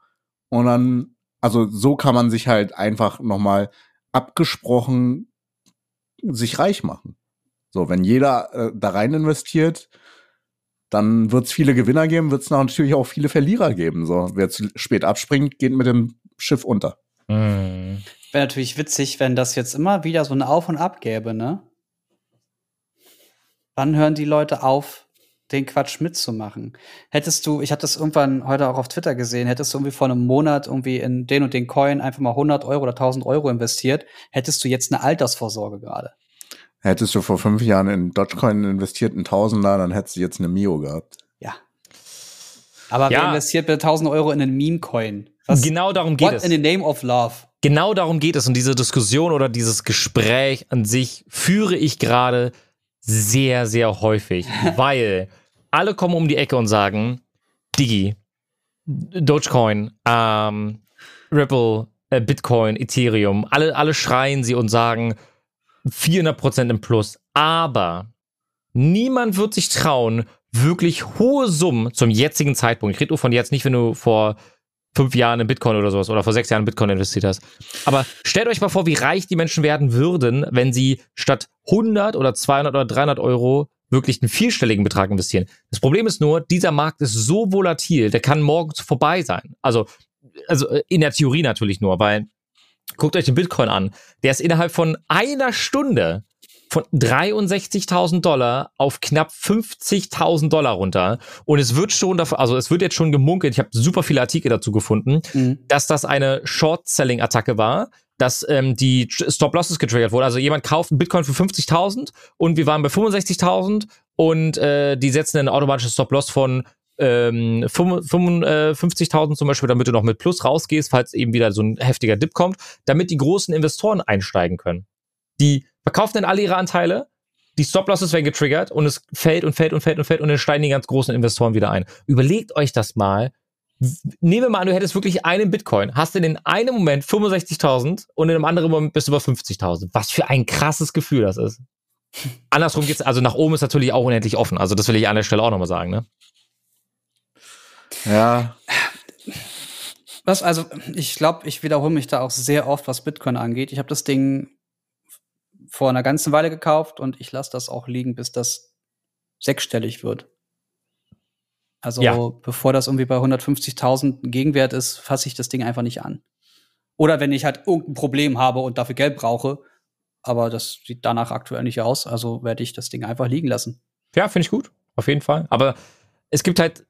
und dann, also so kann man sich halt einfach nochmal abgesprochen sich reich machen. So, wenn jeder äh, da rein investiert, dann wird es viele Gewinner geben, wird es natürlich auch viele Verlierer geben. So, wer zu spät abspringt, geht mit dem Schiff unter. Hm. Wäre natürlich witzig, wenn das jetzt immer wieder so ein Auf und Ab gäbe, ne? Wann hören die Leute auf, den Quatsch mitzumachen? Hättest du, ich hatte das irgendwann heute auch auf Twitter gesehen, hättest du irgendwie vor einem Monat irgendwie in den und den Coin einfach mal 100 Euro oder 1000 Euro investiert, hättest du jetzt eine Altersvorsorge gerade. Hättest du vor fünf Jahren in Dogecoin investiert, ein Tausender, dann hättest du jetzt eine Mio gehabt. Ja. Aber wer Ja. investiert bitte 1000 Euro in einen Meme-Coin? Was- Genau darum geht What es. in the name of love? Genau darum geht es. Und diese Diskussion oder dieses Gespräch an sich führe ich gerade sehr, sehr häufig, weil alle kommen um die Ecke und sagen, Digi, Dogecoin, ähm, Ripple, äh, Bitcoin, Ethereum, alle, alle schreien sie und sagen 400% im Plus. Aber niemand wird sich trauen, wirklich hohe Summen zum jetzigen Zeitpunkt. Ich rede nur von jetzt, nicht wenn du vor fünf Jahren in Bitcoin oder sowas oder vor sechs Jahren in Bitcoin investiert hast. Aber stellt euch mal vor, wie reich die Menschen werden würden, wenn sie statt 100 oder 200 oder 300 Euro wirklich einen vierstelligen Betrag investieren. Das Problem ist nur, dieser Markt ist so volatil, der kann morgen vorbei sein. Also, also äh, in der Theorie natürlich nur, weil guckt euch den Bitcoin an. Der ist innerhalb von einer Stunde von 63.000 Dollar auf knapp 50.000 Dollar runter. Und es wird schon davon, also es wird jetzt schon gemunkelt, ich habe super viele Artikel dazu gefunden, Mhm. dass das eine Short-Selling-Attacke war, dass ähm, die Stop-Losses getriggert wurde. Also jemand kauft einen Bitcoin für 50.000 und wir waren bei 65.000 und äh, die setzen ein automatisches Stop-Loss von ähm, 55.000 zum Beispiel, damit du noch mit Plus rausgehst, falls eben wieder so ein heftiger Dip kommt, damit die großen Investoren einsteigen können. Die verkaufen dann alle ihre Anteile, die Stop-Losses werden getriggert und es fällt und fällt und fällt und fällt und dann steigen die ganz großen Investoren wieder ein. Überlegt euch das mal. Nehmen wir mal an, du hättest wirklich einen Bitcoin, hast in den einen Moment 65.000 und in einem anderen Moment bist du über 50.000. Was für ein krasses Gefühl das ist. Andersrum geht's, also nach oben ist natürlich auch unendlich offen. Also das will ich an der Stelle auch nochmal sagen, ne? Ja, Was, also, ich glaube, ich wiederhole mich da auch sehr oft, was Bitcoin angeht. Ich habe das Ding vor einer ganzen Weile gekauft und ich lasse das auch liegen, bis das sechsstellig wird. Also, Ja. bevor das irgendwie bei 150.000 ein Gegenwert ist, fasse ich das Ding einfach nicht an. Oder wenn ich halt irgendein Problem habe und dafür Geld brauche, aber das sieht danach aktuell nicht aus, also werde ich das Ding einfach liegen lassen. Ja, finde ich gut. Auf jeden Fall. Aber es gibt halt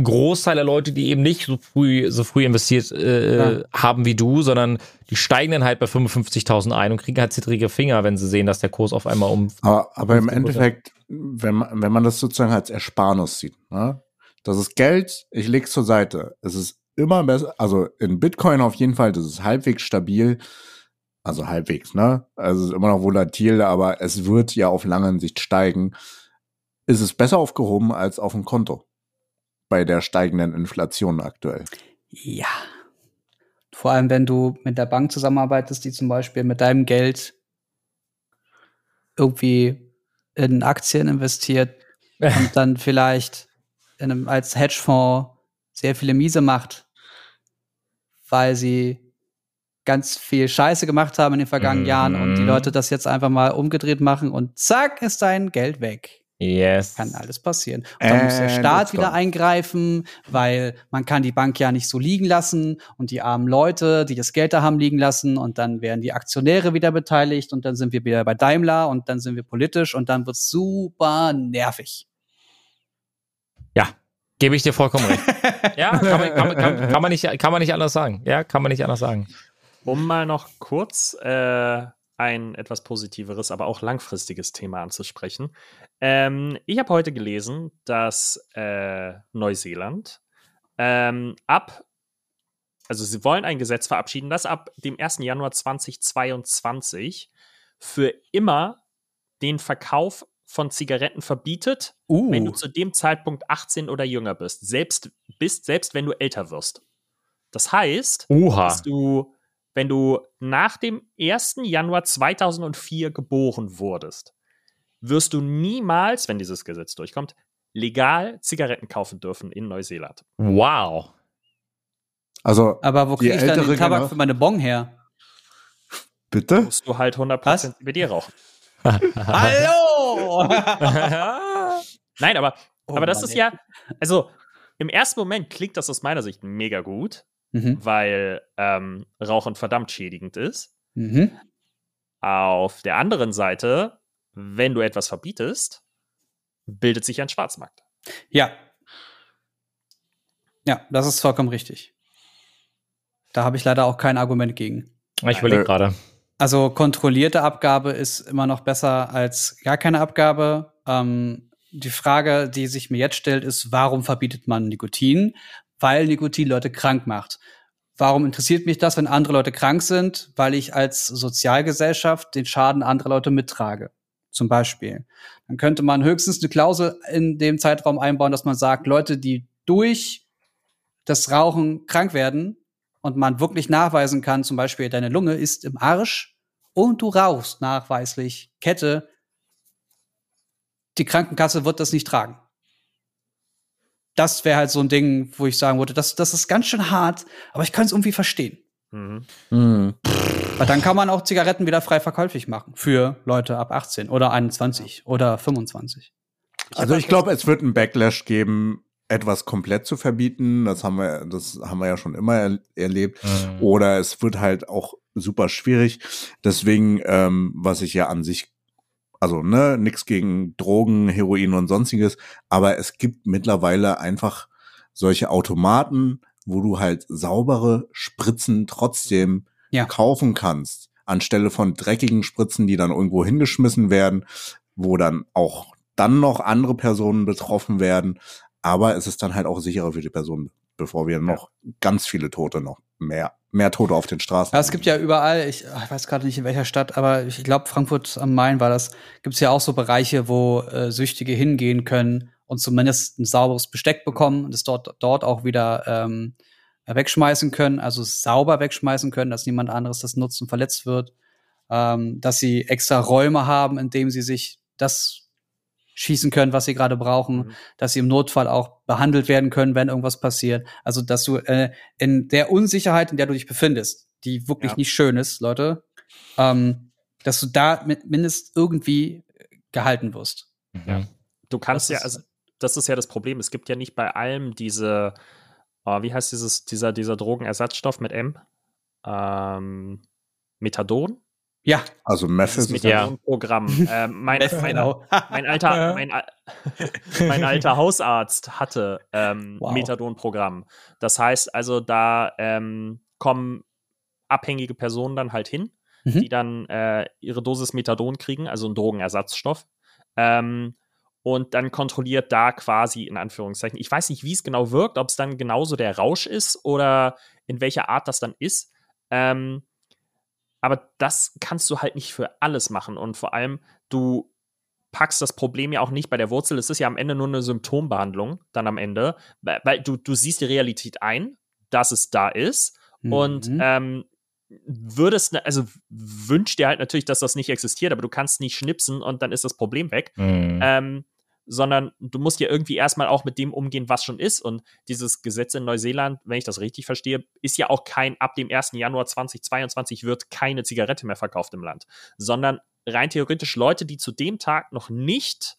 Großteil der Leute, die eben nicht so früh, so früh investiert äh, Ja. haben wie du, sondern die steigen dann halt bei 55.000 ein und kriegen halt zittrige Finger, wenn sie sehen, dass der Kurs auf einmal um. aber, aber im 15%. Endeffekt, wenn man, wenn man das sozusagen als Ersparnis sieht, ne? das ist Geld, ich leg's zur Seite. Es ist immer besser, also in Bitcoin auf jeden Fall, das ist halbwegs stabil, also halbwegs, ne? Also es ist immer noch volatil, aber es wird ja auf lange Sicht steigen. Ist es besser aufgehoben als auf dem Konto? Bei der steigenden Inflation aktuell. Ja. Vor allem, wenn du mit der Bank zusammenarbeitest, die zum Beispiel mit deinem Geld irgendwie in Aktien investiert und dann vielleicht in einem, als Hedgefonds sehr viele Miese macht, weil sie ganz viel Scheiße gemacht haben in den vergangenen Mhm. Jahren und die Leute das jetzt einfach mal umgedreht machen und zack ist dein Geld weg. Yes. Kann alles passieren. Und dann muss der And Staat wieder eingreifen, weil man kann die Bank ja nicht so liegen lassen und die armen Leute, die das Geld da haben liegen lassen und dann werden die Aktionäre wieder beteiligt und dann sind wir wieder bei Daimler und dann sind wir politisch und dann wird's super nervig. Gebe ich dir vollkommen recht. ja, kann man, kann, kann, kann, man nicht, kann man nicht anders sagen. Ja, kann man nicht anders sagen. Um mal noch kurz äh, ein etwas positiveres, aber auch langfristiges Thema anzusprechen. Ähm, ich habe heute gelesen, dass äh, Neuseeland ähm, ab, also sie wollen ein Gesetz verabschieden, das ab dem 1. Januar 2022 für immer den Verkauf von Zigaretten verbietet, Uh. wenn du zu dem Zeitpunkt 18 oder jünger bist. Selbst bist, selbst wenn du älter wirst. Das heißt, Uha. dass du, wenn du nach dem 1. Januar 2004 geboren wurdest, wirst du niemals, wenn dieses Gesetz durchkommt, legal Zigaretten kaufen dürfen in Neuseeland. Wow. Also, Aber wo kriege ich dann den Tabak Gener- für meine Bong her? bitte? Musst du halt 100% Was? CBD rauchen. Hallo! Nein, aber, Oh aber das Mann, ist ja, also im ersten Moment klingt das aus meiner Sicht mega gut, mhm. weil ähm, Rauchen verdammt schädigend ist. Mhm. Auf der anderen Seite, wenn du etwas verbietest, bildet sich ein Schwarzmarkt. Ja. Ja, das ist vollkommen richtig. Da habe ich leider auch kein Argument gegen. Ich überlege Äh, gerade. Also kontrollierte Abgabe ist immer noch besser als gar keine Abgabe. Ähm, die Frage, die sich mir jetzt stellt, ist, warum verbietet man Nikotin? Weil Nikotin Leute krank macht. Warum interessiert mich das, wenn andere Leute krank sind? Weil ich als Sozialgesellschaft den Schaden anderer Leute mittrage. Zum Beispiel. Dann könnte man höchstens eine Klausel in dem Zeitraum einbauen, dass man sagt, Leute, die durch das Rauchen krank werden und man wirklich nachweisen kann, zum Beispiel deine Lunge ist im Arsch und du rauchst nachweislich Kette, die Krankenkasse wird das nicht tragen. Das wäre halt so ein Ding, wo ich sagen würde, das, das ist ganz schön hart, aber ich kann es irgendwie verstehen. Mhm. Mhm. Weil dann kann man auch Zigaretten wieder frei verkäuflich machen für Leute ab 18 oder 21 oder 25. Also ich glaube, es wird einen Backlash geben, etwas komplett zu verbieten. Das haben wir, das haben wir ja schon immer er erlebt. Mhm. Oder es wird halt auch super schwierig. Deswegen, ähm, was ich ja an sich, also ne, nix gegen Drogen, Heroin und sonstiges, aber es gibt mittlerweile einfach solche Automaten, wo du halt saubere Spritzen trotzdem Ja. kaufen kannst, anstelle von dreckigen Spritzen, die dann irgendwo hingeschmissen werden, wo dann auch dann noch andere Personen betroffen werden. Aber es ist dann halt auch sicherer für die Person, bevor wir noch ganz viele Tote noch mehr, mehr Tote auf den Straßen. Ja, es gibt ja überall, ich, ich weiß gerade nicht in welcher Stadt, aber ich glaube, Frankfurt am Main war das, gibt es ja auch so Bereiche, wo äh, Süchtige hingehen können und zumindest ein sauberes Besteck bekommen und es dort, dort auch wieder ähm, wegschmeißen können, also sauber wegschmeißen können, dass niemand anderes das nutzt und verletzt wird. Ähm, dass sie extra Räume haben, in denen sie sich das schießen können, was sie gerade brauchen, Mhm. dass sie im Notfall auch behandelt werden können, wenn irgendwas passiert. Also, dass du äh, in der Unsicherheit, in der du dich befindest, die wirklich Ja. nicht schön ist, Leute, ähm, dass du da mi- mindestens irgendwie gehalten wirst. Mhm. Du kannst Das ja, also das ist ja das Problem. Es gibt ja nicht bei allem diese, oh, wie heißt dieses, dieser, dieser Drogenersatzstoff mit M? Ähm, Methadon? Ja, also Meth ist es Ja. Methadon-Programm. ähm, mein, mein, genau. mein alter, mein, mein alter Hausarzt hatte ähm, Wow. Methadon-Programm. Das heißt also, da ähm, kommen abhängige Personen dann halt hin, Mhm. die dann äh, ihre Dosis Methadon kriegen, also einen Drogenersatzstoff. Ähm, und dann kontrolliert da quasi in Anführungszeichen, ich weiß nicht, wie es genau wirkt, ob es dann genauso der Rausch ist oder in welcher Art das dann ist. Ähm, aber das kannst du halt nicht für alles machen. Und vor allem, du packst das Problem ja auch nicht bei der Wurzel. Es ist ja am Ende nur eine Symptombehandlung, dann am Ende, weil, du, du siehst die Realität ein, dass es da ist. Und Mhm. ähm, würdest, ne- also wünscht dir halt natürlich, dass das nicht existiert, aber du kannst nicht schnipsen und dann ist das Problem weg. Mhm. Ähm, sondern du musst ja irgendwie erstmal auch mit dem umgehen, was schon ist. Und dieses Gesetz in Neuseeland, wenn ich das richtig verstehe, ist ja auch kein, ab dem 1. Januar 2022 wird keine Zigarette mehr verkauft im Land, sondern rein theoretisch Leute, die zu dem Tag noch nicht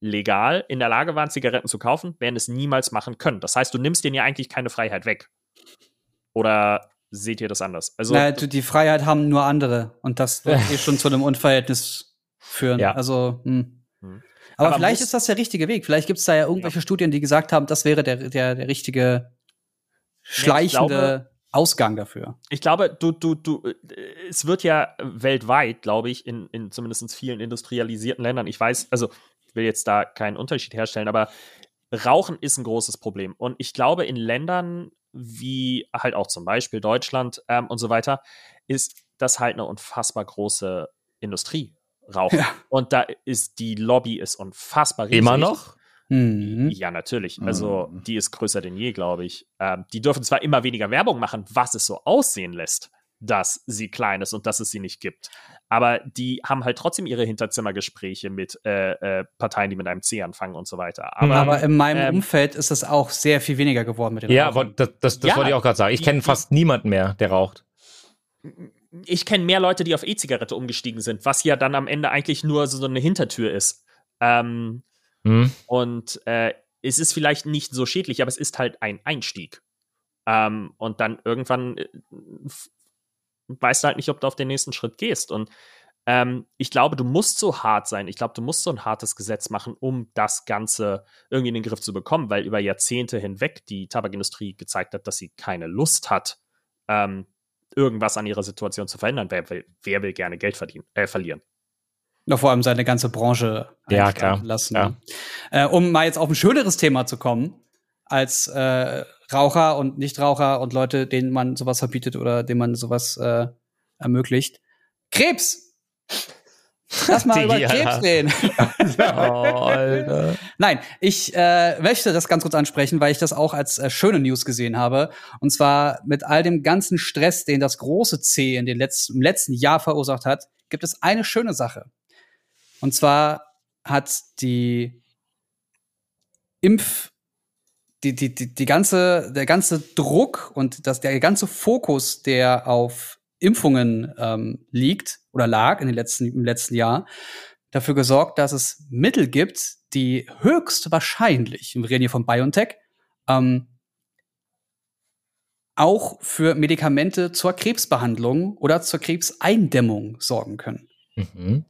legal in der Lage waren, Zigaretten zu kaufen, werden es niemals machen können. Das heißt, du nimmst denen ja eigentlich keine Freiheit weg. Oder seht ihr das anders? Also, Na, du, die Freiheit haben nur andere und das wird eh schon zu einem Unverhältnis führen. Ja. Also, hm. Aber, Aber vielleicht ist das der richtige Weg. Vielleicht gibt es da ja irgendwelche Studien, die gesagt haben, das wäre der, der, der richtige schleichende glaube- Ausgang dafür. Ich glaube, du, du, du, äh, es wird ja weltweit, glaube ich, in, in zumindest vielen industrialisierten Ländern, ich weiß, also ich will jetzt da keinen Unterschied herstellen, aber Rauchen ist ein großes Problem. Und ich glaube, in Ländern wie halt auch zum Beispiel Deutschland ähm, und so weiter, ist das halt eine unfassbar große Industrie. Rauchen. Ja. Und da ist die Lobby ist unfassbar riesig. Immer noch? Mhm. Ja, natürlich. Also, Mhm. die ist größer denn je, glaube ich. Ähm, die dürfen zwar immer weniger Werbung machen, was es so aussehen lässt, dass sie klein ist und dass es sie nicht gibt. Aber die haben halt trotzdem ihre Hinterzimmergespräche mit äh, äh, Parteien, die mit einem C anfangen und so weiter. Aber, Aber in meinem ähm, Umfeld ist es auch sehr viel weniger geworden mit den Ja, Rauchern. das, das, das Ja, wollte ich auch gerade sagen. Ich kenne fast niemanden mehr, der raucht. Ich kenne mehr Leute, die auf E-Zigarette umgestiegen sind, was ja dann am Ende eigentlich nur so, eine Hintertür ist. Ähm, Hm? Und äh, es ist vielleicht nicht so schädlich, aber es ist halt ein Einstieg. Ähm, und dann irgendwann äh, weißt du halt nicht, ob du auf den nächsten Schritt gehst. Und ähm, ich glaube, du musst so hart sein. Ich glaube, du musst so ein hartes Gesetz machen, um das Ganze irgendwie in den Griff zu bekommen, weil über Jahrzehnte hinweg die Tabakindustrie gezeigt hat, dass sie keine Lust hat, ähm, irgendwas an ihrer Situation zu verändern. Wer will, wer will gerne Geld verdienen, äh, verlieren? Noch vor allem seine ganze Branche Ja, klar. lassen. Ja. Äh, um mal jetzt auf ein schöneres Thema zu kommen, als äh, Raucher und Nichtraucher und Leute, denen man sowas verbietet oder denen man sowas äh, ermöglicht. Krebs! Lass mal über Krebs reden. Oh, Alter. Nein, ich äh, möchte das ganz kurz ansprechen, weil ich das auch als äh, schöne News gesehen habe. Und zwar mit all dem ganzen Stress, den das große C in den letzten, im letzten Jahr verursacht hat, gibt es eine schöne Sache. Und zwar hat die Impf, die, die, die, die ganze, der ganze Druck und das, der ganze Fokus, der auf Impfungen ähm, liegt oder lag in den letzten, im letzten Jahr, dafür gesorgt, dass es Mittel gibt, die höchstwahrscheinlich, wir reden hier von BioNTech, ähm, auch für Medikamente zur Krebsbehandlung oder zur Krebseindämmung sorgen können. Mhm.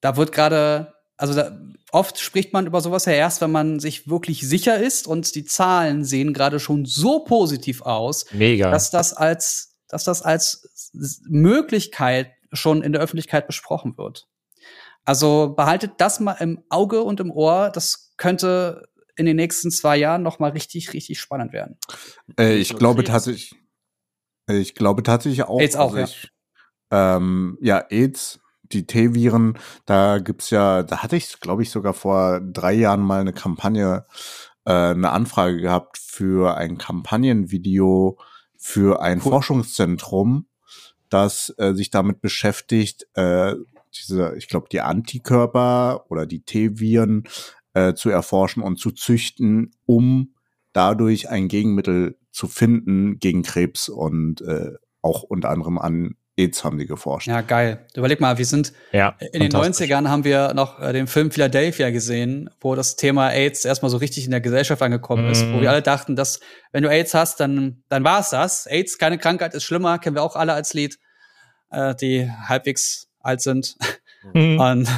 Da wird gerade, also da, oft spricht man über sowas ja erst, wenn man sich wirklich sicher ist und die Zahlen sehen gerade schon so positiv aus, Mega. dass das als, dass das als Möglichkeit schon in der Öffentlichkeit besprochen wird. Also behaltet das mal im Auge und im Ohr. Das könnte in den nächsten zwei Jahren noch mal richtig, richtig spannend werden. Äh, ich glaube tatsächlich, äh, ich glaube tatsächlich auch. AIDS auch, ja. ich, ähm, ja, AIDS, die T-Viren, da gibt's ja, da hatte ich, glaube ich, sogar vor drei Jahren mal eine Kampagne, äh, eine Anfrage gehabt für ein Kampagnenvideo für ein Cool. Forschungszentrum, das äh, sich damit beschäftigt, äh, diese, ich glaube, die Antikörper oder die T-Viren äh, zu erforschen und zu züchten, um dadurch ein Gegenmittel zu finden gegen Krebs und äh, auch unter anderem an AIDS haben sie geforscht. Ja, geil. Überleg mal, wir sind ja, in den fantastisch. 90ern haben wir noch äh, den Film Philadelphia gesehen, wo das Thema AIDS erstmal so richtig in der Gesellschaft angekommen ist, wo Mhm. wir alle dachten, dass wenn du AIDS hast, dann dann war's das. AIDS keine Krankheit ist schlimmer, kennen wir auch alle als Lied, äh, die halbwegs alt sind. Mhm. Und,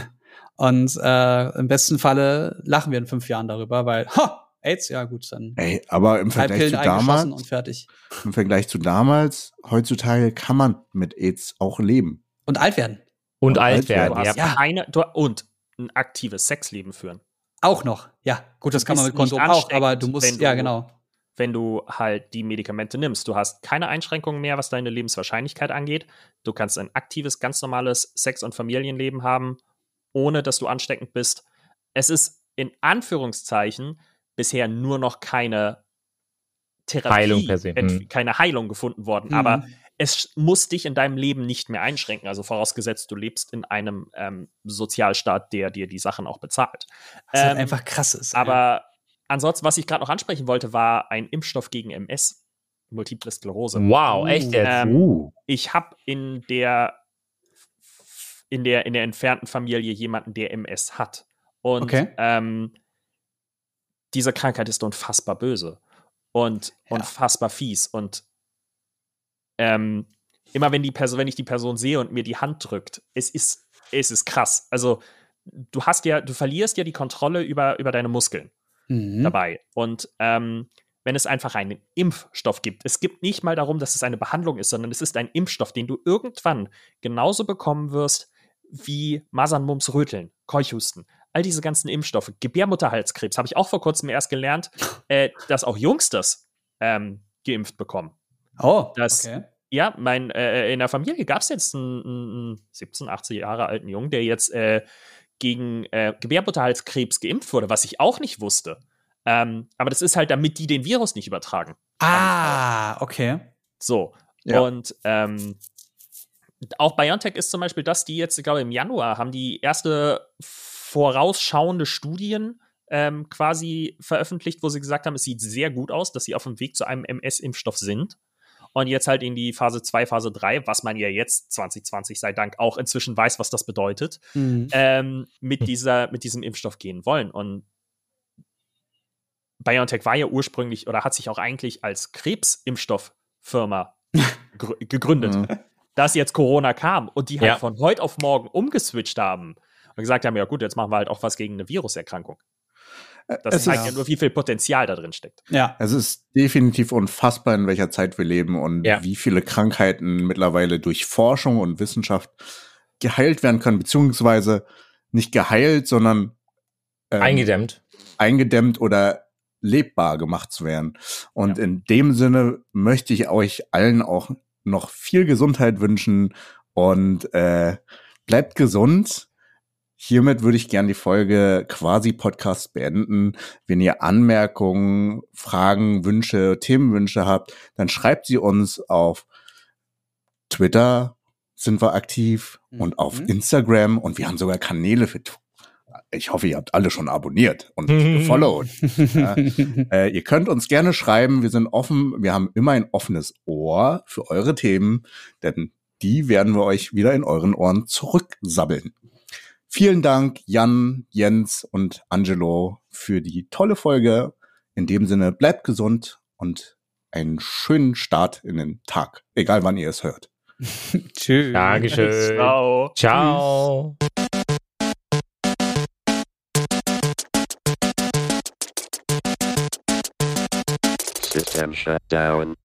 und äh, im besten Falle lachen wir in fünf Jahren darüber, weil, ha, AIDS, ja gut, dann Ey, aber im Vergleich zu damals, und fertig. im Vergleich zu damals, heutzutage kann man mit AIDS auch leben. Und alt werden. Und Und alt alt werden. Ja. Keine, du, und ein aktives Sexleben führen. Auch noch. Ja, gut, das Du kann man mit Kondom auch, aber du musst, du- ja, genau. wenn du halt die Medikamente nimmst. Du hast keine Einschränkungen mehr, was deine Lebenswahrscheinlichkeit angeht. Du kannst ein aktives, ganz normales Sex- und Familienleben haben, ohne dass du ansteckend bist. Es ist in Anführungszeichen bisher nur noch keine Therapie, Heilung per se, hm. keine Heilung gefunden worden. Mhm. Aber es muss dich in deinem Leben nicht mehr einschränken. Also vorausgesetzt, du lebst in einem ähm, Sozialstaat, der dir die Sachen auch bezahlt. Was halt Ähm, einfach krass ist. aber ansonsten, was ich gerade noch ansprechen wollte, war ein Impfstoff gegen MS, Multiple Sklerose. Wow, echt jetzt? Ähm, Uh. Ich habe in der in der in der entfernten Familie jemanden, der MS hat. Und Okay. ähm, diese Krankheit ist unfassbar böse und Ja. unfassbar fies. Und ähm, immer wenn die Person, wenn ich die Person sehe und mir die Hand drückt, es ist, es ist krass. Also du hast ja, du verlierst ja die Kontrolle über, über deine Muskeln Mhm. dabei. Und ähm, wenn es einfach einen Impfstoff gibt, es gibt nicht mal darum, dass es eine Behandlung ist, sondern es ist ein Impfstoff, den du irgendwann genauso bekommen wirst wie Masern, Mumps, Röteln, Keuchhusten. All diese ganzen Impfstoffe, Gebärmutterhalskrebs, habe ich auch vor kurzem erst gelernt, äh, dass auch Jungs das ähm, geimpft bekommen. Oh, Das- okay. Ja, mein, äh, in der Familie gab es jetzt einen, einen 17, 18 Jahre alten Jungen, der jetzt äh, gegen äh, Gebärmutterhalskrebs geimpft wurde, was ich auch nicht wusste. Ähm, aber das ist halt, damit die den Virus nicht übertragen. Ah, okay. So. Ja. Und ähm, auch BioNTech ist zum Beispiel das, die jetzt, ich glaube, im Januar haben die erste vorausschauende Studien ähm, quasi veröffentlicht, wo sie gesagt haben, es sieht sehr gut aus, dass sie auf dem Weg zu einem MS-Impfstoff sind. Und jetzt halt in die Phase 2, Phase 3, was man ja jetzt 2020 sei Dank auch inzwischen weiß, was das bedeutet, Mhm. ähm, mit, dieser, mit diesem Impfstoff gehen wollen. Und BioNTech war ja ursprünglich oder hat sich auch eigentlich als Krebsimpfstofffirma gr- gegründet. Mhm. Dass jetzt Corona kam und die halt Ja. von heute auf morgen umgeswitcht haben und gesagt haben, ja gut, jetzt machen wir halt auch was gegen eine Viruserkrankung. Das Es zeigt ist- ja nur, wie viel Potenzial da drin steckt. Ja. Es ist definitiv unfassbar, in welcher Zeit wir leben und Ja. wie viele Krankheiten mittlerweile durch Forschung und Wissenschaft geheilt werden können, beziehungsweise nicht geheilt, sondern ähm, Eingedämmt. eingedämmt oder lebbar gemacht zu werden. Und in dem Sinne möchte ich euch allen auch noch viel Gesundheit wünschen und äh, bleibt gesund. Hiermit würde ich gern die Folge quasi Podcast beenden. Wenn ihr Anmerkungen, Fragen, Wünsche, Themenwünsche habt, dann schreibt sie uns auf Twitter sind wir aktiv und auf Mhm. Instagram und wir haben sogar Kanäle für ich hoffe, ihr habt alle schon abonniert und gefollowt. Ja. Äh, ihr könnt uns gerne schreiben. Wir sind offen. Wir haben immer ein offenes Ohr für eure Themen, denn die werden wir euch wieder in euren Ohren zurücksabbeln. Vielen Dank, Jan, Jens und Angelo, für die tolle Folge. In dem Sinne, bleibt gesund und einen schönen Start in den Tag, egal wann ihr es hört. Tschüss. Dankeschön. Ciao. Ciao. System shut down.